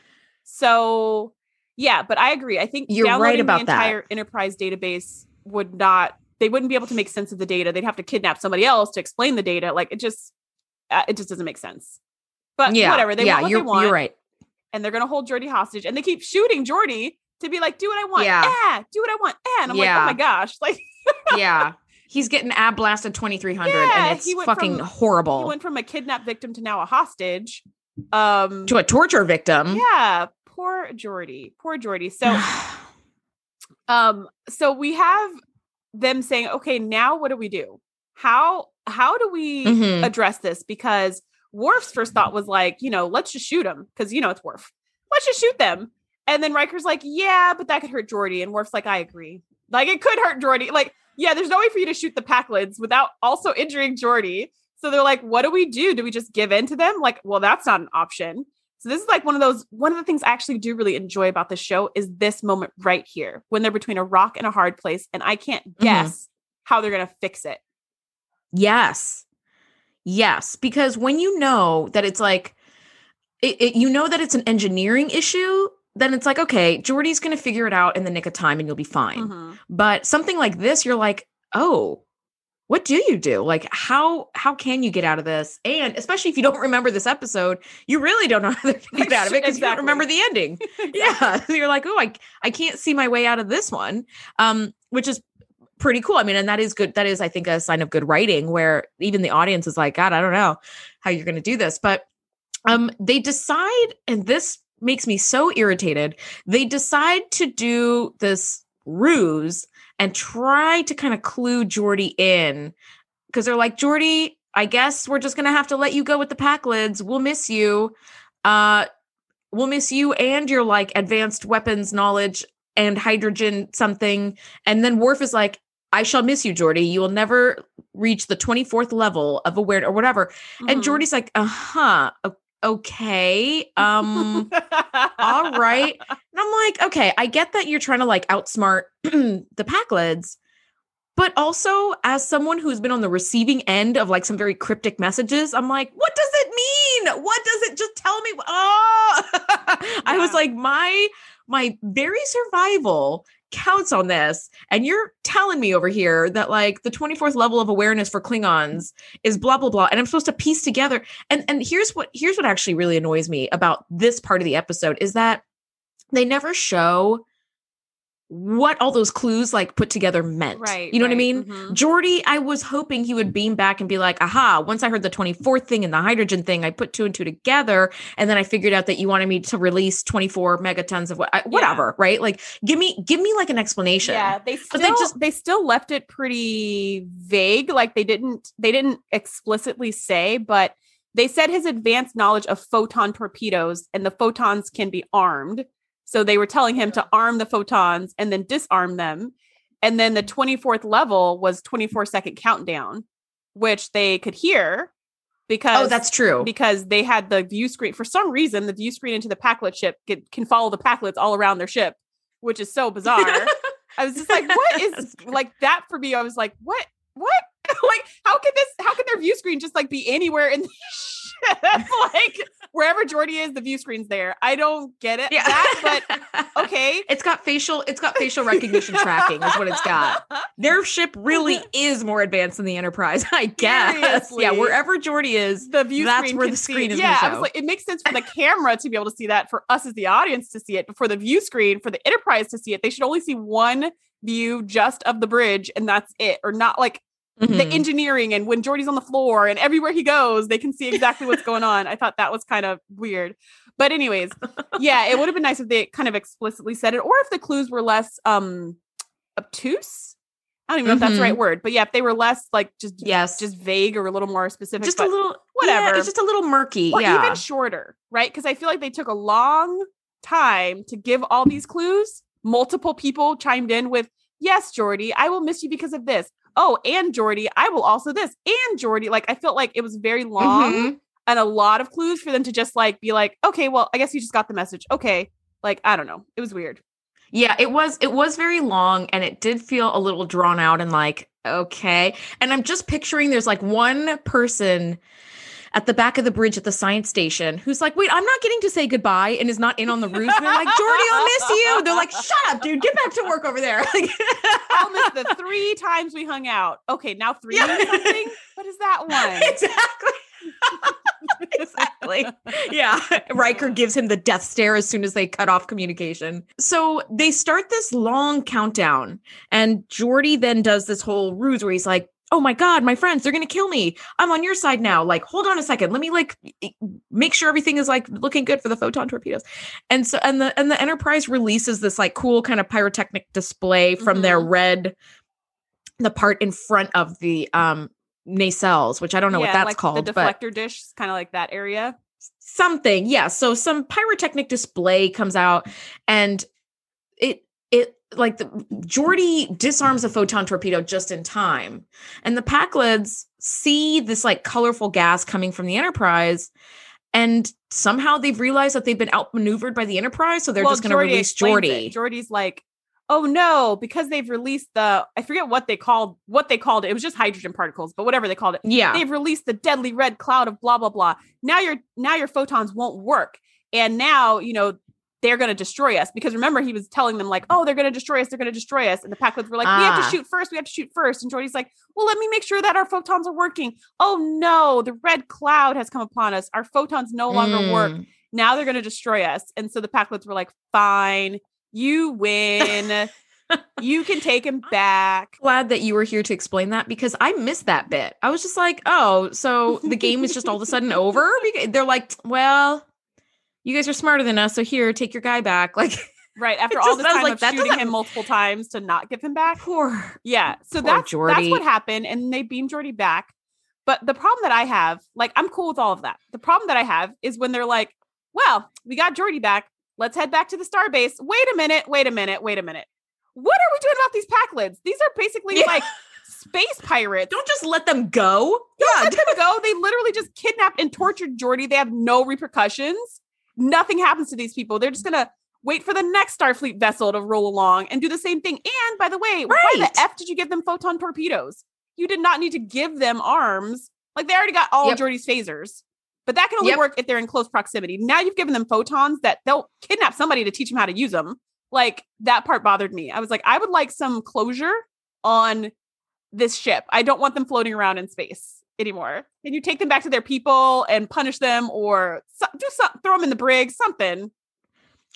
So yeah, but I agree. I think You're right downloading about the that. entire enterprise database would not they wouldn't be able to make sense of the data. They'd have to kidnap somebody else to explain the data. Like it just uh, it just doesn't make sense. But Yeah, whatever. They yeah, want what you're they want you're right. and they're gonna hold Geordi hostage and they keep shooting Geordi to be like, do what I want. Yeah. Yeah, do what I want. And I'm Yeah. like, oh my gosh. Like yeah, he's getting ab blasted twenty three hundred, Yeah, and it's fucking from- horrible he went from a kidnapped victim to now a hostage. Um to a torture victim. yeah, poor Geordi. Poor Geordi. So um so we have them saying, okay, now what do we do? How how do we Mhm. address this? Because Worf's first thought was like, you know, let's just shoot him because you know it's Worf. Let's just shoot them. And then Riker's like, yeah, but that could hurt Geordi. And Worf's like, I agree. Like it could hurt Geordi. Like, yeah, there's no way for you to shoot the Pakleds without also injuring Geordi. So they're like, what do we do? Do we just give in to them? Like, well, that's not an option. So this is like one of those one of the things I actually do really enjoy about the show is this moment right here when they're between a rock and a hard place and I can't mm-hmm. guess how they're going to fix it. Yes. Yes. Because when you know that it's like, it, it, you know that it's an engineering issue, then it's like, okay, Geordi's going to figure it out in the nick of time and you'll be fine. Mhm. But something like this, you're like, oh, what do you do? Like, how how can you get out of this? And especially if you don't remember this episode, you really don't know how to get out of it because you don't remember the ending. Yeah. So you're like, oh, I, I can't see my way out of this one. Um, which is pretty cool. I mean, and that is good. That is, I think, a sign of good writing where even the audience is like, God, I don't know how you're gonna do this. But um, they decide, and this makes me so irritated. They decide to do this ruse and try to kind of clue Geordi in because they're like, Geordi, I guess we're just gonna have to let you go with the Pakleds. We'll miss you. Uh we'll miss you and your like advanced weapons knowledge and hydrogen something. And then Worf is like, I shall miss you, Geordi. You will never reach the 24th level of awareness or whatever. Mm-hmm. And Geordi's like, uh-huh. Okay. Um all right. And I'm like, okay, I get that you're trying to like outsmart the Pakleds but also as someone who's been on the receiving end of like some very cryptic messages, I'm like, what does it mean? What does it just tell me? Oh, yeah. I was like, my my very survival counts on this and you're telling me over here that like the 24th level of awareness for klingons is blah blah blah and i'm supposed to piece together and and here's what here's what actually really annoys me about this part of the episode is that they never show what all those clues like put together meant. Right. You know right. what I mean? Mm-hmm. Geordi, I was hoping he would beam back and be like, aha, once I heard the 24th thing and the hydrogen thing, I put two and two together. And then I figured out that you wanted me to release 24 megatons of what, I, whatever, yeah. right? Like, give me, give me like an explanation. Yeah. They still, but they just, they still left it pretty vague. Like they didn't, they didn't explicitly say, but they said his advanced knowledge of photon torpedoes and the photons can be armed so they were telling him to arm the photons and then disarm them. And then the 24th level was 24 second countdown, which they could hear oh, because Oh, that's true. Because they had the view screen. For some reason, the view screen into the Pakled ship get, can follow the Pakleds all around their ship, which is so bizarre. I was just like, what is like that for me? I was like, what? What? like, how can this? How can their view screen just like be anywhere in the? like wherever Geordi is, the view screen's there. I don't get it. Yeah. That, but okay. It's got facial, it's got facial recognition tracking, is what it's got. Their ship really is more advanced than the Enterprise, I guess. Seriously. Yeah, wherever Geordi is, the view that's where the see. screen is. Yeah, I was like, it makes sense for the camera to be able to see that, for us as the audience to see it, but for the view screen, for the Enterprise to see it, they should only see one view just of the bridge, and that's it, or not like Mm-hmm. the engineering and when Geordi's on the floor and everywhere he goes, they can see exactly what's going on. I thought that was kind of weird. But anyways, yeah, it would have been nice if they kind of explicitly said it or if the clues were less um obtuse. I don't even know mm-hmm. if that's the right word, but yeah, if they were less like just yes, just vague or a little more specific, just a little whatever, yeah, it's just a little murky, or yeah, even shorter, right? Because I feel like they took a long time to give all these clues. Multiple people chimed in with, "Yes, Geordi, I will miss you because of this oh, and Geordi, I will also this, and Geordi, Like I felt like it was very long mm-hmm. and a lot of clues for them to just like be like, okay, well, I guess you just got the message. Okay. Like, I don't know. It was weird. Yeah, it was it was very long and it did feel a little drawn out and like, okay. And I'm just picturing there's like one person at the back of the bridge at the science station who's like, wait, I'm not getting to say goodbye and is not in on the ruse. And they're like, Geordi, I'll miss you. They're like, shut up, dude. Get back to work over there. I'll miss the three times we hung out. Okay, now three yeah. something. What is that one? Exactly. exactly. Yeah. Riker gives him the death stare as soon as they cut off communication. So they start this long countdown, and Geordi then does this whole ruse where he's like, oh my god my friends they're gonna kill me. I'm on your side now. Like hold on a second. Let me like make sure everything is like looking good for the photon torpedoes. And so and the and the enterprise releases this like cool kind of pyrotechnic display from mm-hmm. their red the part in front of the um nacelles which i don't know yeah, what that's like called the deflector dish kind of like that area. Something yeah. So some pyrotechnic display comes out and it like the Geordi disarms a photon torpedo just in time. And the Pakleds see this like colorful gas coming from the Enterprise. And somehow they've realized that they've been outmaneuvered by the Enterprise. So they're well, just going to release. It. Geordi's like, oh no, because they've released the, I forget what they called, what they called it. It was just hydrogen particles, but whatever they called it. Yeah. They've released the deadly red cloud of blah, blah, blah. Now your, now your photons won't work. And now, you know, they're going to destroy us because remember he was telling them like oh they're going to destroy us they're going to destroy us and the Pakleds were like ah. we have to ah. shoot first we have to shoot first and Geordi's like well let me make sure that our photons are working oh no the red cloud has come upon us our photons no longer mm. work now they're going to destroy us and so the Pakleds were like fine you win you can take him back. Glad that you were here to explain that because I missed that bit. I was just like, oh, so the game is just all of a sudden over? They're like, well, you guys are smarter than us, so here, take your guy back. Like Right. After all this time like of that shooting him multiple times to not give him back. poor Yeah. So Poor that's that's what happened. And they beam Geordi back. But the problem that I have, like, I'm cool with all of that. The problem that I have is when they're like, well, we got Geordi back. Let's head back to the starbase. Wait a minute. Wait a minute. Wait a minute. What are we doing about these Pakleds? These are basically Yeah. like space pirates. Don't just let them go. Don't let them go. They literally just kidnapped and tortured Geordi. They have no repercussions. Nothing happens to these people. They're just gonna wait for the next Starfleet vessel to roll along and do the same thing. And by the way, why the F did you give them photon torpedoes? You did not need to give them arms. Like they already got all Yep. Geordi's phasers. But that can only Yep. work if they're in close proximity. Now you've given them photons that they'll kidnap somebody to teach them how to use them. Like that part bothered me. I was like, I would like some closure on this ship. I don't want them floating around in space anymore. Can you take them back to their people and punish them or so- do something, throw them in the brig, something?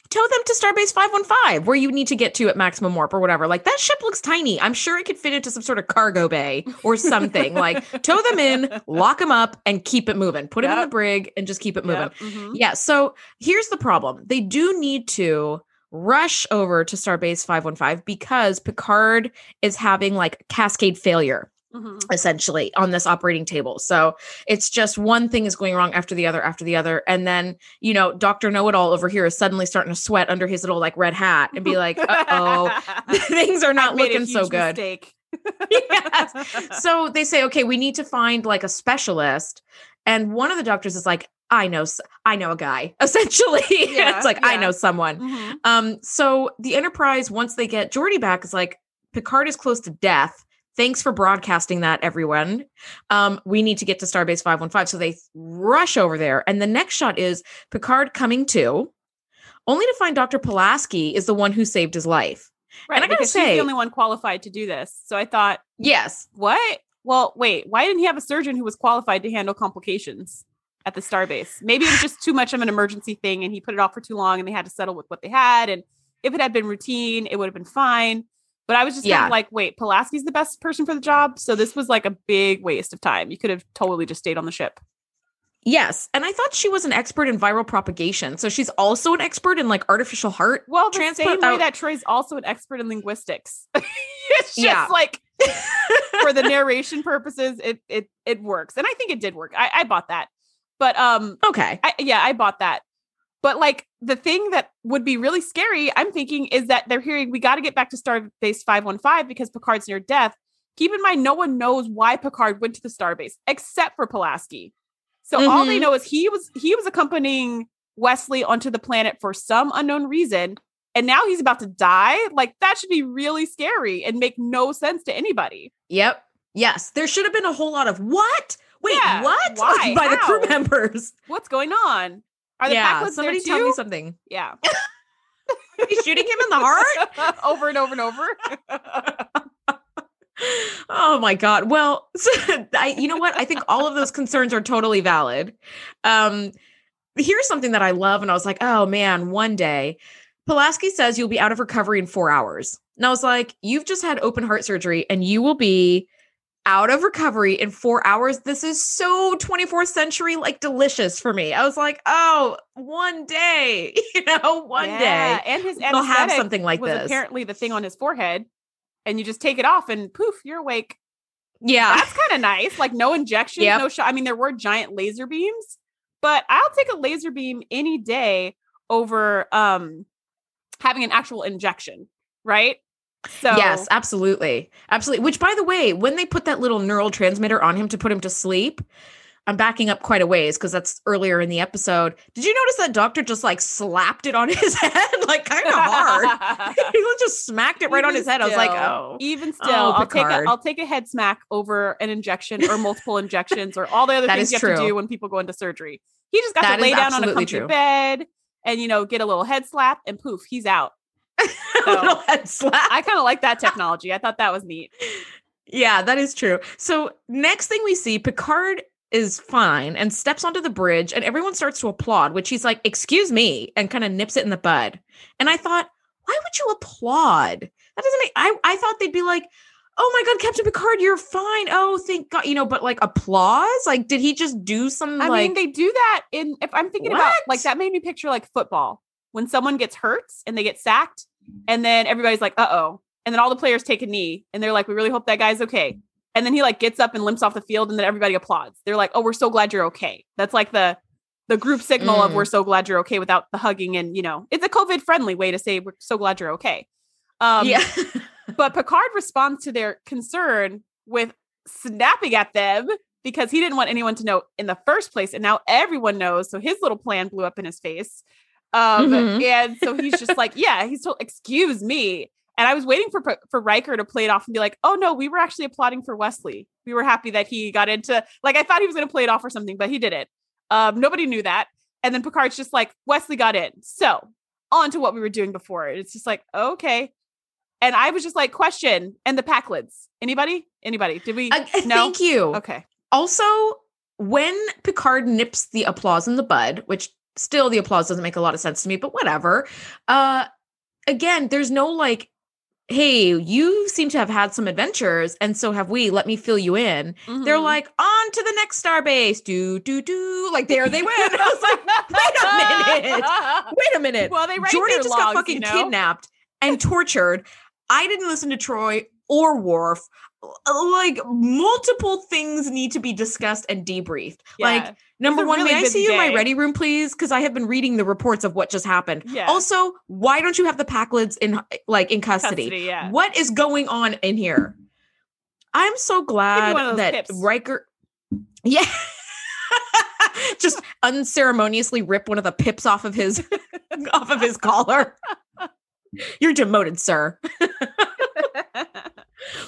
Tow them to Starbase 515, where you need to get to at maximum warp or whatever. Like that ship looks tiny. I'm sure it could fit into some sort of cargo bay or something. like tow them in, lock them up, and keep it moving. Put them in the brig and just keep it moving. Yep, mhm. Yeah. So here's the problem. They do need to rush over to Starbase 515 because Picard is having like cascade failure Mhm. essentially on this operating table. So it's just one thing is going wrong after the other after the other. And then, you know, Dr. Know It All over here is suddenly starting to sweat under his little like red hat and be like, oh, things are not I've made a looking so good. mistake. Yes. So they say, okay, we need to find like a specialist. And one of the doctors is like, I know, I know a guy. Essentially, Yeah, it's like I know someone. Mhm. Um, so the Enterprise, once they get Geordi back, is like Picard is close to death. Thanks for broadcasting that, everyone. Um, we need to get to Starbase 515. So they rush over there. And the next shot is Picard coming to, only to find Dr. Pulaski is the one who saved his life. Right. And I gotta say- the only one qualified to do this. So I thought, Yes. what? Well, wait, why didn't he have a surgeon who was qualified to handle complications at the starbase? Maybe it was just too much of an emergency thing and he put it off for too long and they had to settle with what they had. And if it had been routine, it would have been fine. But I was just kind of like, wait, Pulaski's the best person for the job. So this was like a big waste of time. You could have totally just stayed on the ship. Yes. And I thought she was an expert in viral propagation. So she's also an expert in like artificial heart. Well, the Transport same way that Troi's also an expert in linguistics. it's just Yeah. like for the narration purposes, it it it works. And I think it did work. I, I bought that. But um Okay. I, yeah, I bought that. But like the thing that would be really scary, I'm thinking, is that they're hearing we got to get back to Starbase 515 because Picard's near death. Keep in mind, no one knows why Picard went to the Starbase except for Pulaski. So all they Mhm. know is he was he was accompanying Wesley onto the planet for some unknown reason, and now he's about to die. Like that should be really scary and make no sense to anybody. Yep. Yes. There should have been a whole lot of what? Wait, Yeah, what? why? By the crew members. What's going on? Are the yeah. Pakleds Somebody tell me something. Yeah. He's shooting him in the heart. over and over and over. oh my god. Well, I you know what? I think all of those concerns are totally valid. Um here's something that I love and I was like, "Oh man, one day Pulaski says you'll be out of recovery in 4 hours." And I was like, "You've just had open heart surgery and you will be out of recovery in 4 hours. This is so 24th century like delicious for me." I was like, "Oh, one day, you know, one Yeah, day and his they'll have anesthetic something like was this." apparently the thing on his forehead, and you just take it off, and poof, you're awake. yeah. That's kind of nice. Like no injections, Yep. no shot. I mean, there were giant laser beams, but I'll take a laser beam any day over um having an actual injection, right? So Yes, absolutely. Absolutely. Which, by the way, when they put that little neural transmitter on him to put him to sleep, I'm backing up quite a ways because that's earlier in the episode. Did you notice that doctor just like slapped it on his head, like kind of hard? he just smacked it right on his head. I was like, oh, even oh, still, Oh, I'll take a. I'll take a head smack over an injection or multiple injections or all the other That things you have to do when people go into surgery. He just got That to lay down on a comfy true. bed and you know get a little head slap and poof, he's out. little head slap. I kind of like that technology. I thought that was neat. Yeah, that is true. So next thing we see, Picard is fine and steps onto the bridge, and everyone starts to applaud, which he's like, "Excuse me," and kind of nips it in the bud. And I thought, why would you applaud? That doesn't make. I I thought they'd be like, oh my god, Captain Picard, you're fine. Oh, thank God. You know, but like applause? Like, did he just do some I like mean, they do that in if I'm thinking about like that made me picture like football when someone gets hurt and they get sacked, and then everybody's like, uh oh. And then all the players take a knee and they're like, we really hope that guy's okay. And then he like gets up and limps off the field and then everybody applauds. They're like, oh, we're so glad you're okay. That's like the the group signal of Mm. we're so glad you're okay without the hugging and you know, it's a COVID friendly way to say we're so glad you're okay. Um Yeah. but Picard responds to their concern with snapping at them because he didn't want anyone to know in the first place. And now everyone knows. So his little plan blew up in his face. Um, Mhm. And so he's just like, yeah, he's told, excuse me. And I was waiting for for Riker to play it off and be like, oh no, we were actually applauding for Wesley. We were happy that he got into, like, I thought he was going to play it off or something, but he didn't. Um, nobody knew that. And then Picard's just like, Wesley got in. So on to what we were doing before. It's just like, okay. And I was just like, question and the Pakleds. Anybody? Anybody? Did we? Uh, no. Thank you. Okay. Also, when Picard nips the applause in the bud, which still the applause doesn't make a lot of sense to me, but whatever. Uh again, there's no like, hey, you seem to have had some adventures, and so have we. Let me fill you in. They're Mhm. like, on to the next star base. Do do do. Like there they went. I was like, wait a minute. Wait a minute. Well, they write Geordi just got fucking you know? kidnapped and tortured. I didn't listen to Troi or Worf. Like multiple things need to be discussed and debriefed. Like number one, really may I see you in my ready room, please? Because I have been reading the reports of what just happened. Yeah. Also, why don't you have the Pakleds in like in custody? Custody, yeah. What is going on in here? I'm so glad one of those that pips. Riker. Yeah. Just unceremoniously rip one of the pips off of his off of his collar. You're demoted, sir.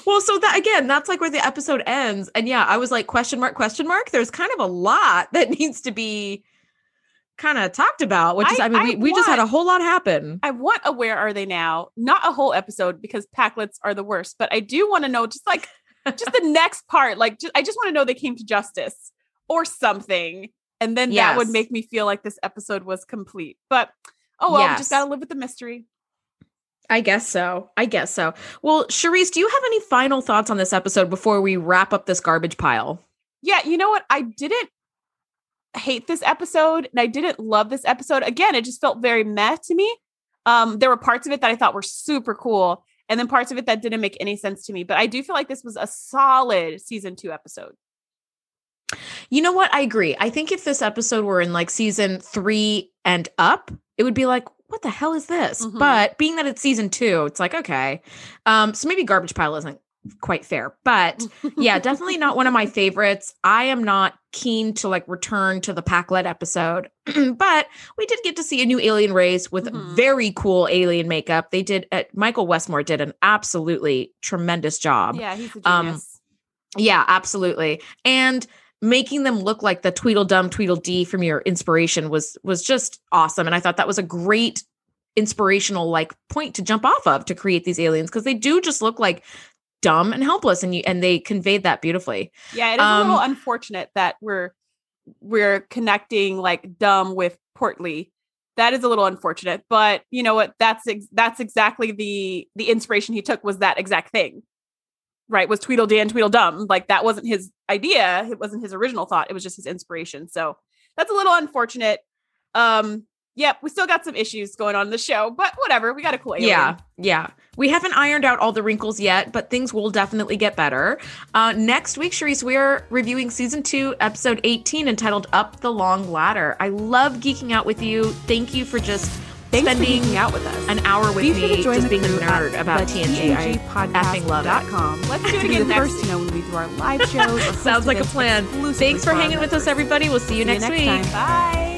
Well, so that again, that's like where the episode ends. And yeah, I was like, question mark, question mark. There's kind of a lot that needs to be kind of talked about, which is, I- I mean, I we, we just had a whole lot happen. I want a where are they now? Not a whole episode because Pakleds are the worst, but I do want to know just like just the next part. Like just, I just want to know they came to justice or something. And then that would make me feel like this episode was complete. But oh well, we just gotta live with the mystery. I guess so. I guess so. Well, Charisse, do you have any final thoughts on this episode before we wrap up this garbage pile? Yeah, you know what? I didn't hate this episode and I didn't love this episode. Again, it just felt very meh to me. Um, there were parts of it that I thought were super cool, and then parts of it that didn't make any sense to me. But I do feel like this was a solid season two episode. You know what? I agree. I think if this episode were in like season three and up, it would be like, what the hell is this? Mhm. But being that it's season two, it's like, okay. Um, so maybe garbage pile isn't quite fair. But yeah, definitely not one of my favorites. I am not keen to like return to the Pakled episode, but we did get to see a new alien race with Mhm. very cool alien makeup. They did, uh, Michael Westmore did an absolutely tremendous job. yeah, he's a Um, genius. Yeah, absolutely. And making them look like the Tweedledum Tweedledee from your inspiration was was just awesome. And I thought that was a great inspirational like point to jump off of to create these aliens because they do just look like dumb and helpless and you and they conveyed that beautifully. yeah, it is a little um, unfortunate that we're we're connecting like dumb with portly. That is a little unfortunate, but you know what? That's ex- that's exactly the the inspiration he took was that exact thing. Right, was Tweedledee and Tweedledum. Like that wasn't his idea. It wasn't his original thought. It was just his inspiration. So that's a little unfortunate. Um, yep, we still got some issues going on in the show, but whatever. We got a cool alien. Yeah, yeah. We haven't ironed out all the wrinkles yet, but things will definitely get better. Uh, next week, Charisse, we're reviewing season two, episode 18, entitled Up the Long Ladder. I love geeking out with you. Thank you for just Thanks for spending hanging out with us. an hour with Be sure me to join just being a nerd about TNG. I effing love it. Let's do it again next first to know when we do our live shows. Sounds like a plan. Thanks for hanging with us, everybody. We'll see you See you next next week. time. Bye.